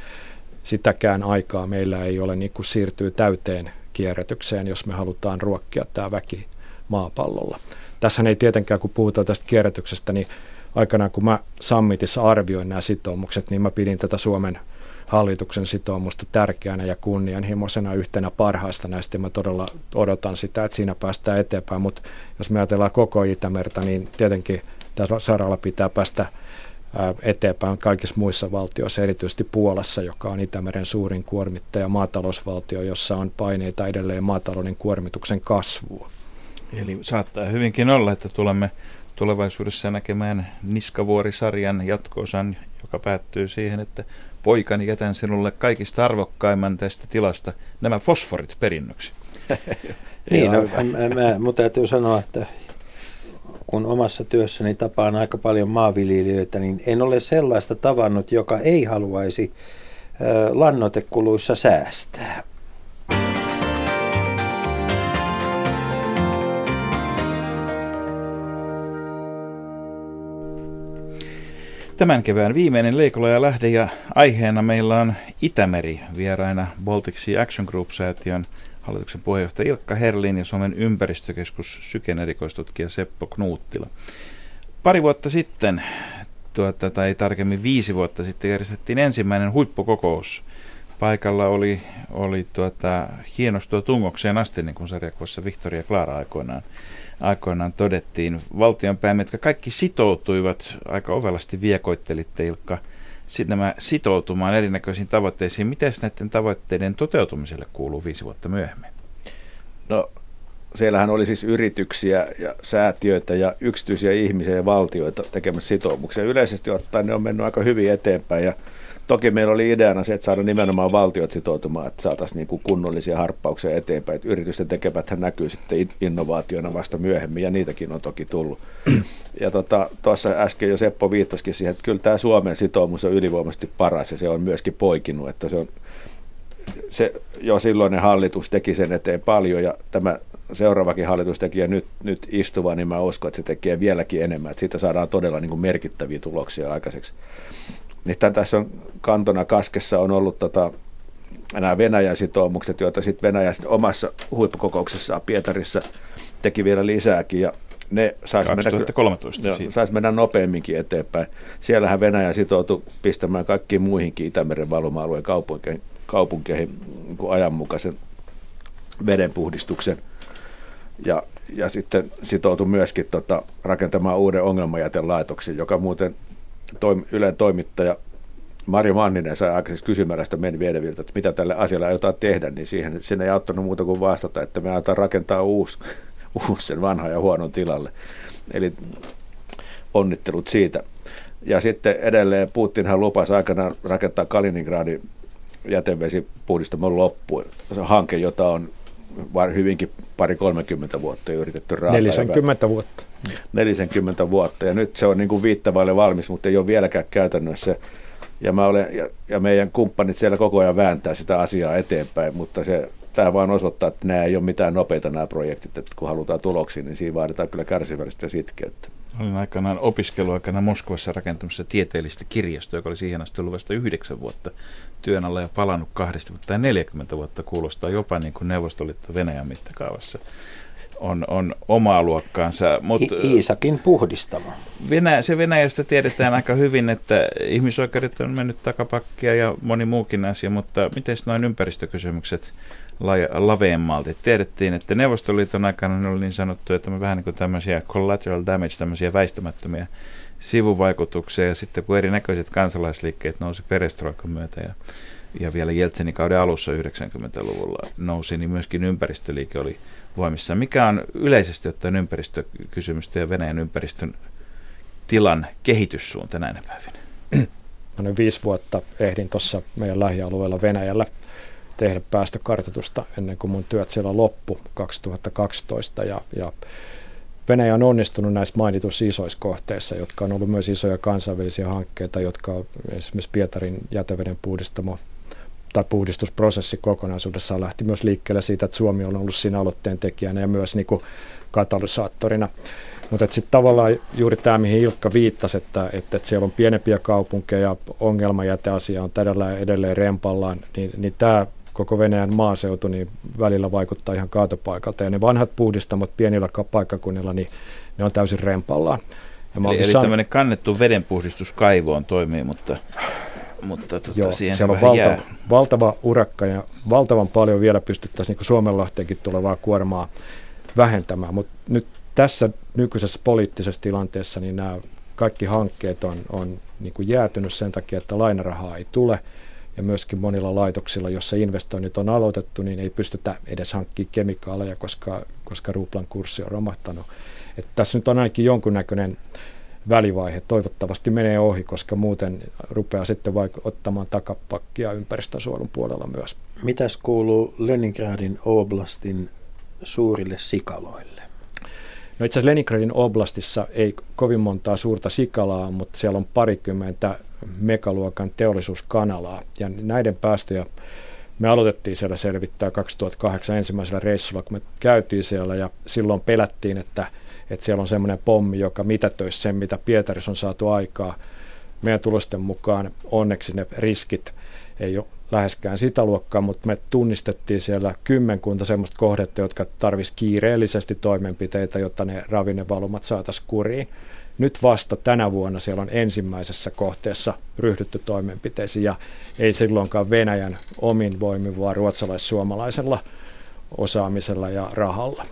[SPEAKER 6] sitäkään aikaa meillä ei ole niin kuin siirtyy täyteen kierrätykseen, jos me halutaan ruokkia tämä väki maapallolla. Tässä ei tietenkään, kun puhutaan tästä kierrätyksestä, niin aikanaan kun mä Summitissa arvioin nämä sitoumukset, niin mä pidin tätä Suomen hallituksen sitoumusta tärkeänä ja kunnianhimoisena yhtenä parhaista näistä. Mä todella odotan sitä, että siinä päästään eteenpäin, mutta jos me ajatellaan koko Itämerta, niin tietenkin tässä saralla pitää päästä eteenpäin kaikissa muissa valtioissa, erityisesti Puolassa, joka on Itämeren suurin kuormittaja, maatalousvaltio, jossa on paineita edelleen maatalouden kuormituksen kasvuun.
[SPEAKER 4] Eli saattaa hyvinkin olla, että tulemme tulevaisuudessa näkemään Niskavuori-sarjan jatkoosan, joka päättyy siihen, että poikani jätän sinulle kaikista arvokkaimman tästä tilasta nämä fosforit perinnöksi.
[SPEAKER 5] niin, no, mä, mä, täytyy sanoa, että kun omassa työssäni tapaan aika paljon maanviljelijöitä, niin en ole sellaista tavannut, joka ei haluaisi lannoitekuluissa säästää.
[SPEAKER 4] Tämän kevään viimeinen Leikola ja lähde ja aiheena meillä on Itämeri vieraina Baltic Sea Action Group-säätiön hallituksen puheenjohtaja Ilkka Herlin ja Suomen ympäristökeskus Syken erikoistutkija Seppo Knuuttila. Pari vuotta sitten, tuota, tai tarkemmin viisi vuotta sitten, järjestettiin ensimmäinen huippukokous. Paikalla oli, oli tuota, hienostua tungokseen asti, niin kuin sarjakuvassa Victoria Clara aikoinaan aikoinaan todettiin. Valtionpäämiehet, jotka kaikki sitoutuivat, aika ovelasti viekoittelitte Ilkka, sitten nämä sitoutumaan erinäköisiin tavoitteisiin. Miten näiden tavoitteiden toteutumiselle kuuluu viisi vuotta myöhemmin?
[SPEAKER 7] No siellähän oli siis yrityksiä ja säätiöitä ja yksityisiä ihmisiä ja valtioita tekemässä sitoumuksia. Yleisesti ottaen ne on mennyt aika hyvin eteenpäin ja Toki meillä oli ideana se, että saada nimenomaan valtiot sitoutumaan, että saataisiin niin kunnollisia harppauksia eteenpäin. Että yritysten tekemäthän näkyy sitten innovaationa vasta myöhemmin, ja niitäkin on toki tullut. Ja tota, tuossa äsken jo Seppo viittasikin siihen, että kyllä tämä Suomen sitoumus on ylivoimaisesti paras, ja se on myöskin poikinut, että se on se jo silloinen hallitus teki sen eteen paljon, ja tämä seuraavakin hallitus teki ja nyt, nyt istuva, niin mä uskon, että se tekee vieläkin enemmän, että siitä saadaan todella niin kuin merkittäviä tuloksia aikaiseksi. Niin tässä on kantona kaskessa on ollut tota, nämä Venäjän sitoumukset, joita sitten Venäjä sit omassa huippukokouksessaan Pietarissa teki vielä lisääkin ja ne saisi mennä,
[SPEAKER 4] 2013
[SPEAKER 7] joo,
[SPEAKER 4] siitä.
[SPEAKER 7] sais mennä nopeamminkin eteenpäin. Siellähän Venäjä sitoutui pistämään kaikkiin muihinkin Itämeren valuma-alueen kaupunkeihin, kaupunkeihin niin ajanmukaisen vedenpuhdistuksen. Ja, ja sitten sitoutui myöskin tota, rakentamaan uuden ongelmajätelaitoksen, joka muuten toim, Ylen toimittaja Mari Manninen sai aikaiseksi kysymälästä Medvedeviltä, että mitä tälle asialle aiotaan tehdä, niin siihen, sinne ei auttanut muuta kuin vastata, että me aiotaan rakentaa uusi, uusi sen vanhan ja huonon tilalle. Eli onnittelut siitä. Ja sitten edelleen Putinhan lupasi aikanaan rakentaa Kaliningradin jätevesipuhdistamon loppuun. Se on hanke, jota on hyvinkin pari 30 vuotta yritetty raaka
[SPEAKER 6] 40 vuotta.
[SPEAKER 7] 40 vuotta ja nyt se on niin kuin viittavaille valmis, mutta ei ole vieläkään käytännössä. Ja, mä olen, ja, ja meidän kumppanit siellä koko ajan vääntää sitä asiaa eteenpäin, mutta se, tämä vaan osoittaa, että nämä ei ole mitään nopeita nämä projektit, että kun halutaan tuloksia, niin siinä vaaditaan kyllä kärsivällisyyttä ja sitkeyttä.
[SPEAKER 4] Olin aikanaan opiskeluaikana Moskovassa rakentamassa tieteellistä kirjastoa, joka oli siihen asti ollut vasta yhdeksän vuotta työn alla ja palannut kahdesta, mutta tämä 40 vuotta kuulostaa jopa niin kuin Neuvostoliitto Venäjän mittakaavassa. On, on omaa luokkaansa. Mutta
[SPEAKER 5] I- Iisakin puhdistama.
[SPEAKER 4] Venä, se Venäjästä tiedetään aika hyvin, että ihmisoikeudet on mennyt takapakkia ja moni muukin asia, mutta miten noin ympäristökysymykset la- laveemmalti? Tiedettiin, että Neuvostoliiton aikana ne oli niin sanottu, että me vähän niin kuin tämmöisiä collateral damage, tämmöisiä väistämättömiä sivuvaikutuksia, ja sitten kun erinäköiset kansalaisliikkeet nousi perestroikan myötä ja, ja vielä Jeltsenin kauden alussa 90-luvulla nousi, niin myöskin ympäristöliike oli voimissa. Mikä on yleisesti ottaen ympäristökysymystä ja Venäjän ympäristön tilan kehityssuunta näinä päivinä?
[SPEAKER 6] Mä noin viisi vuotta ehdin tuossa meidän lähialueella Venäjällä tehdä päästökartoitusta ennen kuin mun työt siellä loppu 2012 ja, ja Venäjä on onnistunut näissä mainituissa isoissa kohteissa, jotka on ollut myös isoja kansainvälisiä hankkeita, jotka esimerkiksi Pietarin jäteveden puhdistamo tai puhdistusprosessi kokonaisuudessaan lähti myös liikkeelle siitä, että Suomi on ollut siinä aloitteen tekijänä ja myös niin kuin katalysaattorina. Mutta sitten tavallaan juuri tämä, mihin Ilkka viittasi, että, että, että siellä on pienempiä kaupunkeja, ongelmajäteasia on edelleen, edelleen rempallaan, niin, niin tämä koko Venäjän maaseutu niin välillä vaikuttaa ihan kaatopaikalta. Ja ne vanhat puhdistamot pienillä paikkakunnilla, niin ne on täysin rempallaan. Ja
[SPEAKER 4] eli eli san... tämmöinen kannettu vedenpuhdistuskaivo on toimii, mutta, mutta tota,
[SPEAKER 6] Joo,
[SPEAKER 4] siihen
[SPEAKER 6] siellä on valtava,
[SPEAKER 4] jää.
[SPEAKER 6] valtava urakka ja valtavan paljon vielä pystyttäisiin niin Suomenlahteenkin tulevaa kuormaa vähentämään. Mutta nyt tässä nykyisessä poliittisessa tilanteessa niin nämä kaikki hankkeet on, on niin kuin jäätynyt sen takia, että lainarahaa ei tule – ja myöskin monilla laitoksilla, jossa investoinnit on aloitettu, niin ei pystytä edes hankkimaan kemikaaleja, koska, koska ruplan kurssi on romahtanut. Että tässä nyt on ainakin jonkunnäköinen välivaihe. Toivottavasti menee ohi, koska muuten rupeaa sitten vaik- ottamaan takapakkia ympäristösuojelun puolella myös.
[SPEAKER 5] Mitäs kuuluu Leningradin oblastin suurille sikaloille?
[SPEAKER 6] No itse asiassa Leningradin oblastissa ei kovin montaa suurta sikalaa, mutta siellä on parikymmentä megaluokan teollisuuskanalaa. Ja näiden päästöjä me aloitettiin siellä selvittää 2008 ensimmäisellä reissulla, kun me käytiin siellä ja silloin pelättiin, että, että siellä on semmoinen pommi, joka mitätöisi sen, mitä Pietarissa on saatu aikaa. Meidän tulosten mukaan onneksi ne riskit ei ole läheskään sitä luokkaa, mutta me tunnistettiin siellä kymmenkunta semmoista kohdetta, jotka tarvisi kiireellisesti toimenpiteitä, jotta ne ravinnevalumat saataisiin kuriin. Nyt vasta tänä vuonna siellä on ensimmäisessä kohteessa ryhdytty toimenpiteisiin ja ei silloinkaan Venäjän omin voimin, vaan ruotsalais-suomalaisella osaamisella ja rahalla.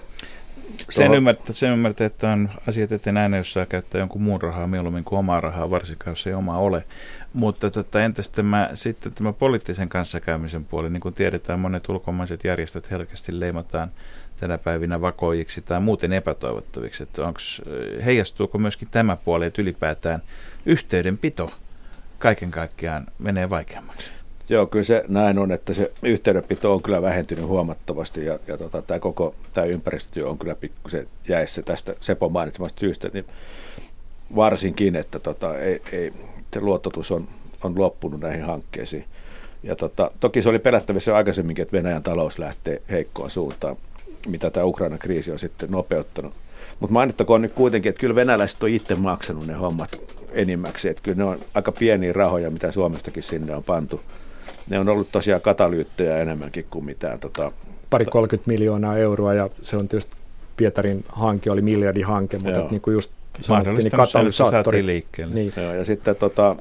[SPEAKER 4] Sen ymmärtää, sen ymmärtää, että on asiat eteen aina, jos saa käyttää jonkun muun rahaa mieluummin kuin omaa rahaa, varsinkaan jos ei omaa ole. Mutta tota, entäs tämä, sitten tämä poliittisen kanssakäymisen puoli, niin kuin tiedetään, monet ulkomaiset järjestöt helkästi leimataan tänä päivinä vakoijiksi tai muuten epätoivottaviksi. Että onks, heijastuuko myöskin tämä puoli, että ylipäätään yhteydenpito kaiken kaikkiaan menee vaikeammaksi?
[SPEAKER 7] Joo, kyllä se näin on, että se yhteydenpito on kyllä vähentynyt huomattavasti ja, ja tota, tämä koko tämä ympäristötyö on kyllä pikkusen jäissä tästä Sepon mainitsemasta syystä, niin varsinkin, että tota, ei, ei, se luototus on, on loppunut näihin hankkeisiin. Ja tota, toki se oli pelättävissä aikaisemminkin, että Venäjän talous lähtee heikkoon suuntaan, mitä tämä Ukrainan kriisi on sitten nopeuttanut. Mutta mainittakoon nyt kuitenkin, että kyllä venäläiset on itse maksanut ne hommat enimmäksi. Että kyllä ne on aika pieniä rahoja, mitä Suomestakin sinne on pantu. Ne on ollut tosiaan katalyyttejä enemmänkin kuin mitään. Tota,
[SPEAKER 6] Pari 30 miljoonaa euroa ja se on tietysti Pietarin hanke oli miljardihanke, mutta että niin kuin just sanottiin, niin katalysaattori.
[SPEAKER 4] liikkeelle.
[SPEAKER 6] Niin,
[SPEAKER 7] Joo, ja sitten tota,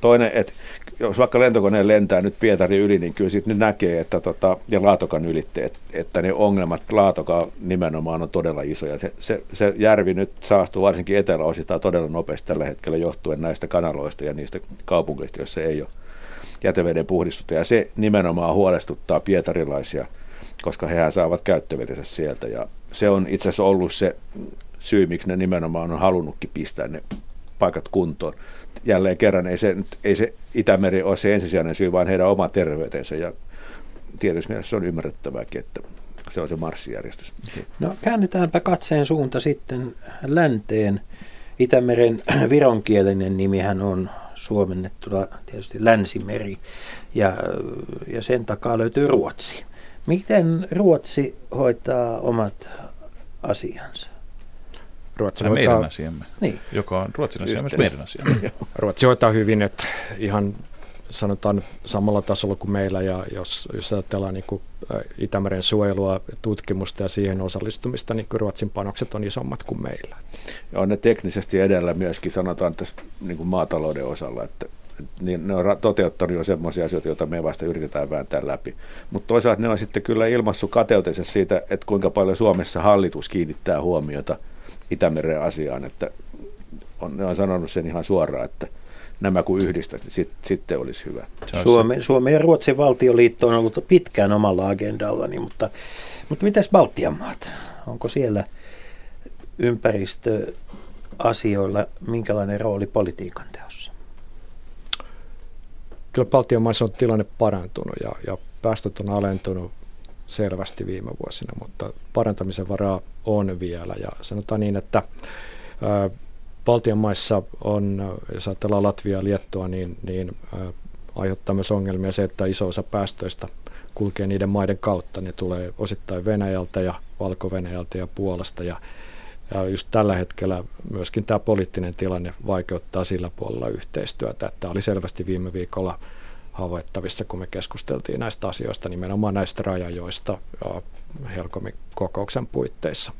[SPEAKER 7] toinen, että jos vaikka lentokoneen lentää nyt Pietarin yli, niin kyllä siitä nyt näkee, että tota, ja Laatokan ylitte, että, että ne ongelmat Laatokan nimenomaan on todella isoja. Se, se, se järvi nyt saastuu varsinkin eteläosittain todella nopeasti tällä hetkellä johtuen näistä kanaloista ja niistä kaupungeista, joissa ei ole jäteveden puhdistusta. Ja se nimenomaan huolestuttaa pietarilaisia, koska hehän saavat käyttövetensä sieltä. Ja se on itse asiassa ollut se syy, miksi ne nimenomaan on halunnutkin pistää ne paikat kuntoon. Jälleen kerran ei se, ei se Itämeri ole se ensisijainen syy, vaan heidän oma terveytensä. Ja tietysti mielessä se on ymmärrettävääkin, että se on se marssijärjestys.
[SPEAKER 5] No käännetäänpä katseen suunta sitten länteen. Itämeren vironkielinen nimihän on suomennettuna tietysti länsimeri ja, ja sen takaa löytyy Ruotsi. Miten Ruotsi hoitaa omat asiansa?
[SPEAKER 6] Ruotsi,
[SPEAKER 4] on meidän
[SPEAKER 6] hoitaa,
[SPEAKER 4] asiamme,
[SPEAKER 5] Niin.
[SPEAKER 4] joka on Ruotsin asia myös meidän asiamme.
[SPEAKER 6] Ruotsi hoitaa hyvin, että ihan sanotaan samalla tasolla kuin meillä ja jos, jos ajatellaan niin kuin Itämeren suojelua, tutkimusta ja siihen osallistumista, niin Ruotsin panokset on isommat kuin meillä.
[SPEAKER 7] Ja on ne teknisesti edellä myöskin, sanotaan tässä niin kuin maatalouden osalla, että niin ne on toteuttanut jo sellaisia asioita, joita me vasta yritetään vääntää läpi. Mutta toisaalta ne on sitten kyllä ilmassut kateutensa siitä, että kuinka paljon Suomessa hallitus kiinnittää huomiota Itämeren asiaan, että on, ne on sanonut sen ihan suoraan, että nämä kun yhdistät, niin sit, sitten olisi hyvä.
[SPEAKER 5] Suomen, Suomen ja Ruotsin valtioliitto on ollut pitkään omalla agendallani, mutta, mutta mitäs Baltian maat? Onko siellä ympäristöasioilla minkälainen rooli politiikan teossa?
[SPEAKER 6] Kyllä Baltian maissa on tilanne parantunut ja, ja päästöt on alentunut selvästi viime vuosina, mutta parantamisen varaa on vielä. Ja sanotaan niin, että Baltian maissa on, jos ajatellaan Latvia ja Liettua, niin, niin ää, aiheuttaa myös ongelmia se, että iso osa päästöistä kulkee niiden maiden kautta. Ne tulee osittain Venäjältä ja Valko-Venäjältä ja Puolasta ja ja just tällä hetkellä myöskin tämä poliittinen tilanne vaikeuttaa sillä puolella yhteistyötä. Tämä oli selvästi viime viikolla havaittavissa, kun me keskusteltiin näistä asioista, nimenomaan näistä rajajoista ja Helcomin kokouksen puitteissa.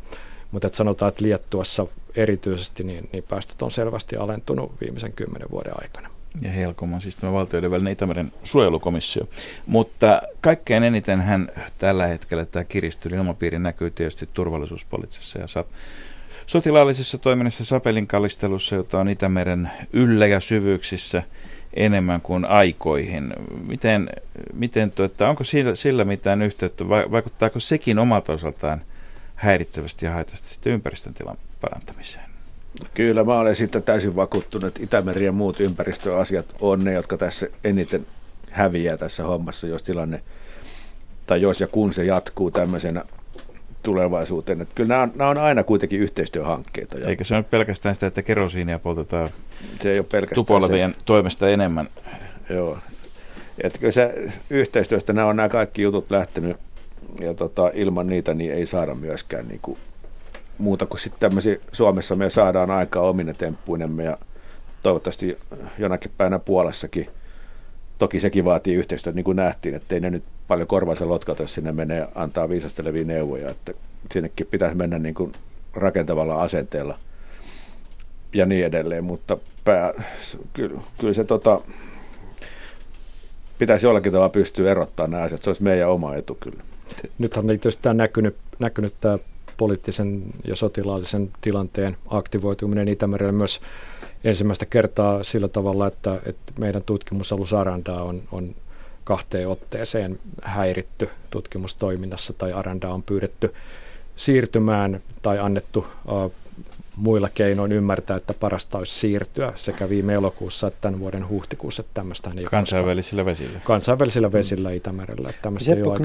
[SPEAKER 6] Mutta et sanotaan, että Liettuassa erityisesti niin, niin päästöt on selvästi alentunut viimeisen kymmenen vuoden aikana.
[SPEAKER 4] Ja Helcom on siis tämä valtioiden välinen Itämeren suojelukomissio. Mutta kaikkein eniten hän tällä hetkellä tämä kiristynyt ilmapiiri näkyy tietysti turvallisuuspoliittisessa ja sa- sotilaallisessa toiminnassa sapelin kallistelussa, jota on Itämeren yllä ja syvyyksissä enemmän kuin aikoihin. Miten, miten tuota, onko sillä, sillä mitään yhteyttä, vai- vaikuttaako sekin omalta osaltaan häiritsevästi ja haitasti sitten ympäristön tilan parantamiseen?
[SPEAKER 7] Kyllä mä olen siitä täysin vakuuttunut, että Itämeri ja muut ympäristöasiat on ne, jotka tässä eniten häviää tässä hommassa, jos tilanne, tai jos ja kun se jatkuu tämmöisenä tulevaisuuteen. Että kyllä nämä on, nämä on aina kuitenkin yhteistyöhankkeita. Ja
[SPEAKER 4] Eikä se ole pelkästään sitä, että kerosiinia poltetaan
[SPEAKER 7] se ei ole pelkästään
[SPEAKER 4] tupoilevien toimesta enemmän.
[SPEAKER 7] se. Joo. Että kyllä se yhteistyöstä nämä on nämä kaikki jutut lähtenyt, ja tota, ilman niitä niin ei saada myöskään niin kuin, muuta kuin sitten tämmöisiä, Suomessa me saadaan aikaa omine temppuinemme ja toivottavasti jonakin päivänä Puolassakin. Toki sekin vaatii yhteistyötä, niin kuin nähtiin, että ei ne nyt paljon korvansa lotkata, jos sinne menee antaa viisastelevia neuvoja, että sinnekin pitäisi mennä niin kuin rakentavalla asenteella ja niin edelleen, mutta pää, kyllä, kyllä se tota, pitäisi jollakin tavalla pystyä erottamaan nämä asiat, se olisi meidän oma etu kyllä.
[SPEAKER 6] Nythän on tietysti tämä näkynyt, näkynyt tämä poliittisen ja sotilaallisen tilanteen aktivoituminen Itämerellä myös ensimmäistä kertaa sillä tavalla, että, että meidän tutkimusalus Aranda on, on kahteen otteeseen häiritty tutkimustoiminnassa tai Aranda on pyydetty siirtymään tai annettu uh, muilla keinoin ymmärtää, että parasta olisi siirtyä sekä viime elokuussa että tämän vuoden huhtikuussa. Että tämmöistä ei ole
[SPEAKER 4] Kansainvälisillä vesillä.
[SPEAKER 6] kansainvälisillä vesillä Itämerellä. Että tämmöistä
[SPEAKER 5] Seppo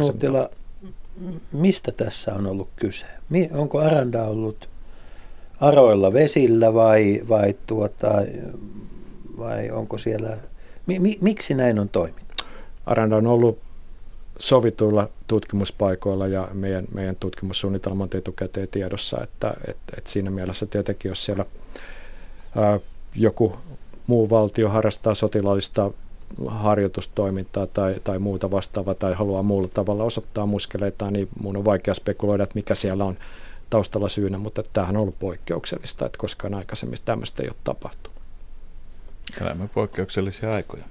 [SPEAKER 5] mistä tässä on ollut kyse? Mi- Onko Aranda ollut aroilla vesillä vai, vai, tuota, vai onko siellä, mi- mi- miksi näin on toimittu?
[SPEAKER 6] Aranda on ollut sovituilla tutkimuspaikoilla ja meidän, meidän tutkimussuunnitelma on etukäteen tiedossa, että et, et siinä mielessä tietenkin, jos siellä ää, joku muu valtio harrastaa sotilaallista harjoitustoimintaa tai, tai muuta vastaavaa tai haluaa muulla tavalla osoittaa muskeleita, niin mun on vaikea spekuloida, että mikä siellä on taustalla syynä, mutta tämähän on ollut poikkeuksellista, että koskaan aikaisemmin tämmöistä ei ole tapahtunut.
[SPEAKER 4] Elämme poikkeuksellisia aikoja.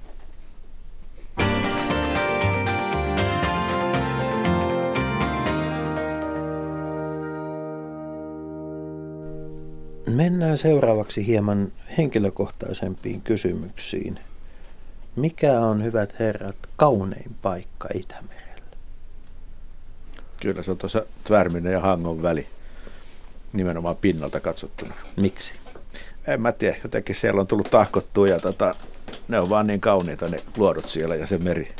[SPEAKER 5] Mennään seuraavaksi hieman henkilökohtaisempiin kysymyksiin. Mikä on, hyvät herrat, kaunein paikka Itämerellä?
[SPEAKER 7] Kyllä se on tuossa Tvärminen ja Hangon väli nimenomaan pinnalta katsottuna.
[SPEAKER 5] Miksi?
[SPEAKER 7] En mä tiedä, jotenkin siellä on tullut tahkottua ja tota, ne on vaan niin kauniita ne luodot siellä ja se meri.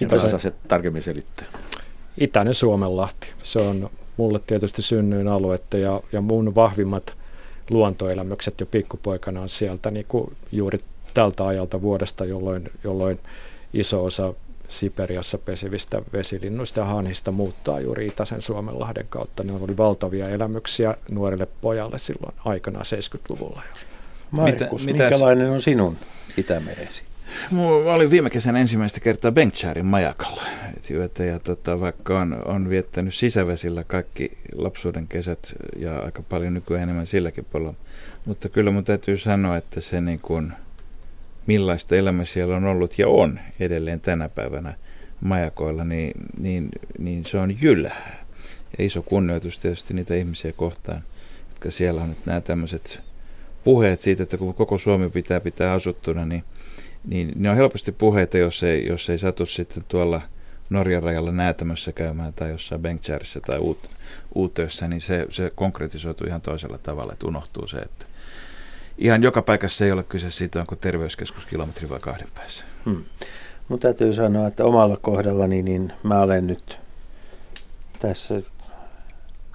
[SPEAKER 7] Mitä sä se tarkemmin selittää?
[SPEAKER 6] Itäinen Suomenlahti. Se on mulle tietysti synnyin aluetta ja, ja mun vahvimmat luontoelämykset jo pikkupoikana on sieltä niin kuin juuri tältä ajalta vuodesta, jolloin, jolloin iso osa Siperiassa pesivistä vesilinnuista ja hanhista muuttaa juuri Itäisen Suomenlahden kautta. Ne oli valtavia elämyksiä nuorelle pojalle silloin aikanaan 70-luvulla.
[SPEAKER 5] Markus, Mitä, minkälainen on sinun Itämeresi?
[SPEAKER 4] Mä olin viime kesänä ensimmäistä kertaa Bengtsäärin majakalla. Et ja tota, vaikka on, on viettänyt sisävesillä kaikki lapsuuden kesät ja aika paljon nykyään enemmän silläkin puolella. Mutta kyllä mun täytyy sanoa, että se niin kuin, millaista elämä siellä on ollut ja on edelleen tänä päivänä majakoilla, niin, niin, niin se on jylhää. Ja iso kunnioitus tietysti niitä ihmisiä kohtaan, jotka siellä on. Että nämä tämmöiset puheet siitä, että kun koko Suomi pitää pitää asuttuna, niin – niin ne on helposti puheita, jos ei, jos ei satu sitten tuolla Norjan rajalla näätämössä käymään tai jossain Bengtsäärissä tai uut, niin se, se konkretisoituu ihan toisella tavalla, että unohtuu se, että ihan joka paikassa ei ole kyse siitä, onko terveyskeskus kilometri vai kahden päässä. Hmm.
[SPEAKER 5] Mun täytyy sanoa, että omalla kohdallani niin mä olen nyt tässä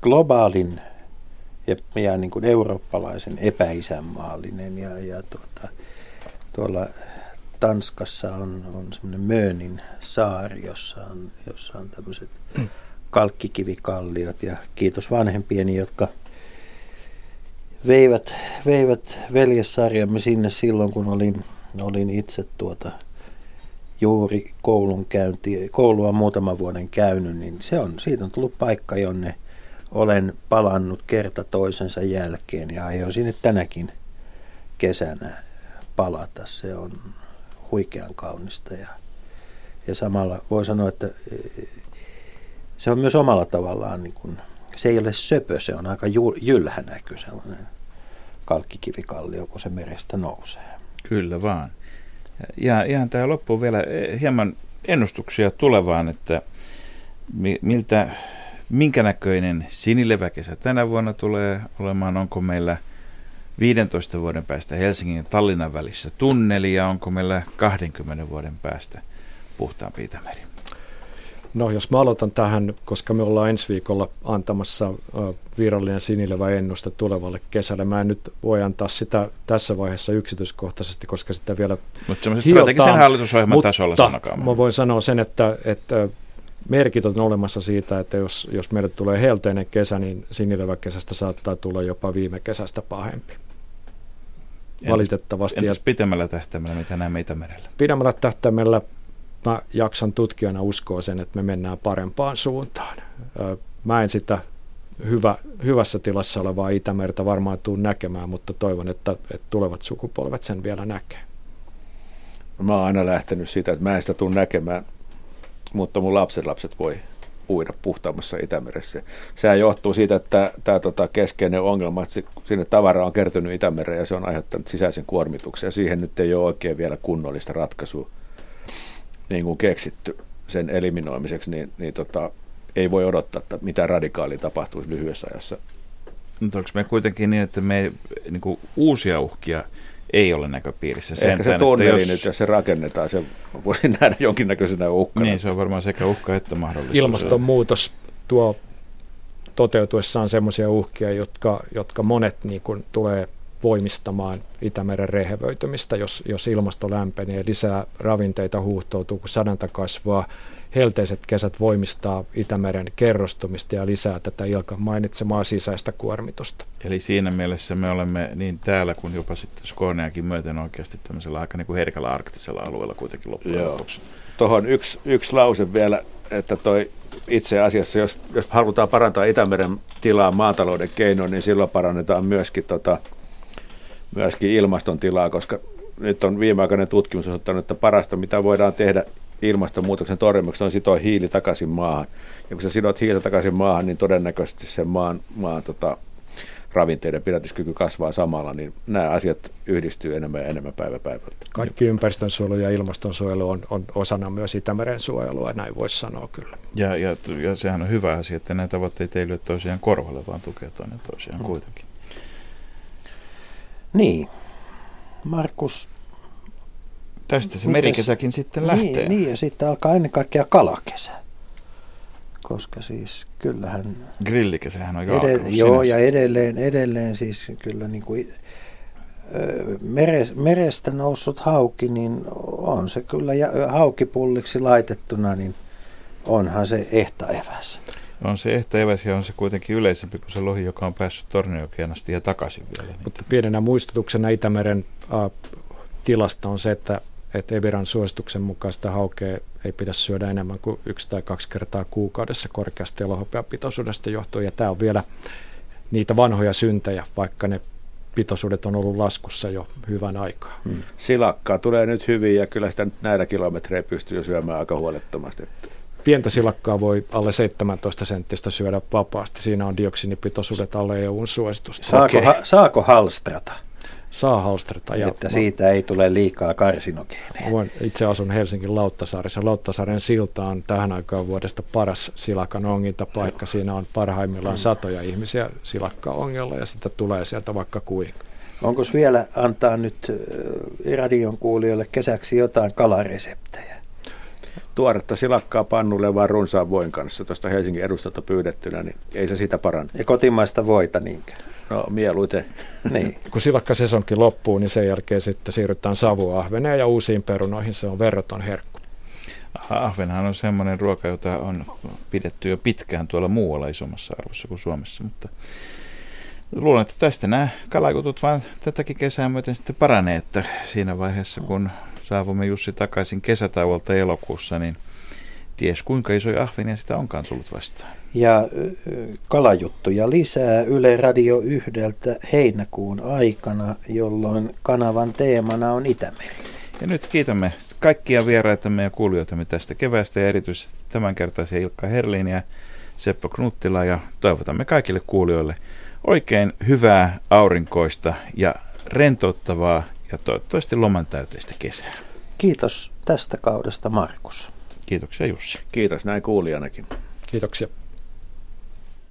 [SPEAKER 5] globaalin ja, ja niin kuin eurooppalaisen epäisänmaallinen ja, ja tuota, tuolla Tanskassa on, on semmoinen Möönin saari, jossa on, jossa on tämmöiset kalkkikivikalliot ja kiitos vanhempieni, jotka veivät, veivät veljessarjamme sinne silloin, kun olin, olin itse tuota juuri koulun käynti, koulua muutaman vuoden käynyt, niin se on, siitä on tullut paikka, jonne olen palannut kerta toisensa jälkeen ja aion sinne tänäkin kesänä palata. Se on, huikean kaunista ja, ja samalla voi sanoa, että e, se on myös omalla tavallaan, niin kuin, se ei ole söpö, se on aika jylhä näky sellainen kalkkikivikallio, kun se merestä nousee.
[SPEAKER 4] Kyllä vaan. Ja ihan tämä loppuun vielä e, hieman ennustuksia tulevaan, että miltä, minkä näköinen sinileväkesä tänä vuonna tulee olemaan, onko meillä – 15 vuoden päästä Helsingin ja Tallinnan välissä tunneli ja onko meillä 20 vuoden päästä puhtaampi Itämeri?
[SPEAKER 6] No jos mä aloitan tähän, koska me ollaan ensi viikolla antamassa virallinen sinilevä ennuste tulevalle kesälle. Mä en nyt voi antaa sitä tässä vaiheessa yksityiskohtaisesti, koska sitä vielä
[SPEAKER 4] Mutta semmoisen strategisen hallitusohjelman tasolla sanokaa.
[SPEAKER 6] Mä voin sanoa sen, että, että merkit on olemassa siitä, että jos, jos meille tulee helteinen kesä, niin sinileväkesästä saattaa tulla jopa viime kesästä pahempi. Valitettavasti.
[SPEAKER 4] Entäs pitemmällä tähtäimellä, mitä näemme Itämerellä?
[SPEAKER 6] Pidemmällä tähtäimellä mä jaksan tutkijana uskoa sen, että me mennään parempaan suuntaan. Mä en sitä hyvä, hyvässä tilassa olevaa Itämerta varmaan tuu näkemään, mutta toivon, että, että tulevat sukupolvet sen vielä näkee.
[SPEAKER 7] Mä oon aina lähtenyt siitä, että mä en sitä tule näkemään, mutta mun lapsenlapset voi uida puhtaammassa Itämeressä. Sehän johtuu siitä, että tämä tota, keskeinen ongelma, että sinne tavara on kertynyt Itämereen ja se on aiheuttanut sisäisen kuormituksen ja siihen nyt ei ole oikein vielä kunnollista ratkaisua niin kuin keksitty sen eliminoimiseksi, niin, niin tota, ei voi odottaa, että mitä radikaalia tapahtuisi lyhyessä ajassa.
[SPEAKER 4] Mutta onko me kuitenkin niin, että me niin kuin uusia uhkia ei ole näköpiirissä.
[SPEAKER 7] Sen Ehkä se tunneli jos... nyt, jos se rakennetaan, se voisi nähdä jonkinnäköisenä uhkana.
[SPEAKER 4] Niin, se on varmaan sekä uhka että mahdollisuus.
[SPEAKER 6] Ilmastonmuutos tuo toteutuessaan sellaisia uhkia, jotka, jotka monet niin kuin, tulee voimistamaan Itämeren rehevöitymistä, jos, jos ilmasto lämpenee, lisää ravinteita huuhtoutuu, kun sadanta kasvaa, helteiset kesät voimistaa Itämeren kerrostumista ja lisää tätä Ilkan mainitsemaa sisäistä kuormitusta.
[SPEAKER 4] Eli siinä mielessä me olemme niin täällä kuin jopa sitten Skåneakin myöten oikeasti tämmöisellä aika niin kuin herkällä arktisella alueella kuitenkin loppujen lopuksi.
[SPEAKER 7] Tuohon yksi, yksi lause vielä, että toi itse asiassa, jos, jos halutaan parantaa Itämeren tilaa maatalouden keinoin, niin silloin parannetaan myöskin, tota, myöskin ilmaston tilaa, koska nyt on viimeaikainen tutkimus osoittanut, että parasta, mitä voidaan tehdä ilmastonmuutoksen torjumiseksi, on sitoa hiili takaisin maahan. Ja kun sä sidot hiiltä takaisin maahan, niin todennäköisesti sen maan, maan tota, ravinteiden pidätyskyky kasvaa samalla, niin nämä asiat yhdistyy enemmän ja enemmän päivä päivältä.
[SPEAKER 6] Kaikki ympäristönsuojelu ja ilmastonsuojelu on, on osana myös Itämeren suojelua, näin voisi sanoa kyllä.
[SPEAKER 4] Ja, ja, ja sehän on hyvä asia, että nämä tavoitteet ei lyö toisiaan korvalle, vaan tukee toinen toisiaan mm. kuitenkin.
[SPEAKER 5] Niin. Markus.
[SPEAKER 4] Tästä se merikesäkin sitten lähtee.
[SPEAKER 5] Niin, niin, ja sitten alkaa ennen kaikkea kalakesä. Koska siis kyllähän...
[SPEAKER 4] Grillikesähän on jo edell-
[SPEAKER 5] Joo, sinänsä. ja edelleen, edelleen siis kyllä niin kuin, merestä noussut hauki, niin on se kyllä ja, haukipulliksi laitettuna, niin onhan se ehta eväs.
[SPEAKER 4] On se ehta eväs ja on se kuitenkin yleisempi kuin se lohi, joka on päässyt Torniokeen asti ja takaisin vielä.
[SPEAKER 6] Mutta pienenä muistutuksena Itämeren äh, tilasta on se, että, että Eviran suosituksen mukaan sitä haukea ei pidä syödä enemmän kuin yksi tai kaksi kertaa kuukaudessa korkeasta elohopeapitoisuudesta johtuen. Ja tämä on vielä niitä vanhoja syntejä, vaikka ne pitoisuudet on ollut laskussa jo hyvän aikaa. Hmm.
[SPEAKER 7] Silakkaa tulee nyt hyvin ja kyllä sitä nyt näillä kilometreillä pystyy jo syömään aika huolettomasti.
[SPEAKER 6] Pientä silakkaa voi alle 17 senttistä syödä vapaasti. Siinä on dioksinipitoisuudet alle EUn suositusta.
[SPEAKER 5] Saako, okay. ha, saako halstrata?
[SPEAKER 6] Saa halstrata.
[SPEAKER 5] Ja että siitä ei tule liikaa karsinogeeneja.
[SPEAKER 6] Itse asun Helsingin Lauttasaaressa. Lauttasaaren silta on tähän aikaan vuodesta paras silakan ongintapaikka. Siinä on parhaimmillaan satoja ihmisiä silakka-ongella ja sitä tulee sieltä vaikka kuinka.
[SPEAKER 5] Onko vielä antaa nyt radion kuulijoille kesäksi jotain kalareseptejä?
[SPEAKER 7] Tuoretta silakkaa pannulle vaan runsaan voin kanssa tuosta Helsingin edustalta pyydettynä, niin ei se sitä paranna.
[SPEAKER 5] Ja kotimaista voita niinkään?
[SPEAKER 7] No mieluiten.
[SPEAKER 6] niin. Kun silakkasesonkin loppuu, niin sen jälkeen sitten siirrytään savuahveneen ja uusiin perunoihin. Se on verraton herkku.
[SPEAKER 4] Ahvenhan on semmoinen ruoka, jota on pidetty jo pitkään tuolla muualla isommassa arvossa kuin Suomessa, mutta luulen, että tästä nämä kalakutut vaan tätäkin kesää myöten sitten paranee, että siinä vaiheessa kun saavumme Jussi takaisin kesätauolta elokuussa, niin ties kuinka isoja ahvenia sitä onkaan tullut vastaan.
[SPEAKER 5] Ja kalajuttuja lisää Yle Radio yhdeltä heinäkuun aikana, jolloin kanavan teemana on Itämeri.
[SPEAKER 4] Ja nyt kiitämme kaikkia vieraitamme ja kuulijoitamme tästä keväästä ja erityisesti tämänkertaisia Ilkka Herlin ja Seppo Knuttila ja toivotamme kaikille kuulijoille oikein hyvää, aurinkoista ja rentouttavaa ja toivottavasti loman täyteistä kesää.
[SPEAKER 5] Kiitos tästä kaudesta Markus.
[SPEAKER 4] Kiitoksia Jussi.
[SPEAKER 7] Kiitos näin kuulijanakin.
[SPEAKER 6] Kiitoksia.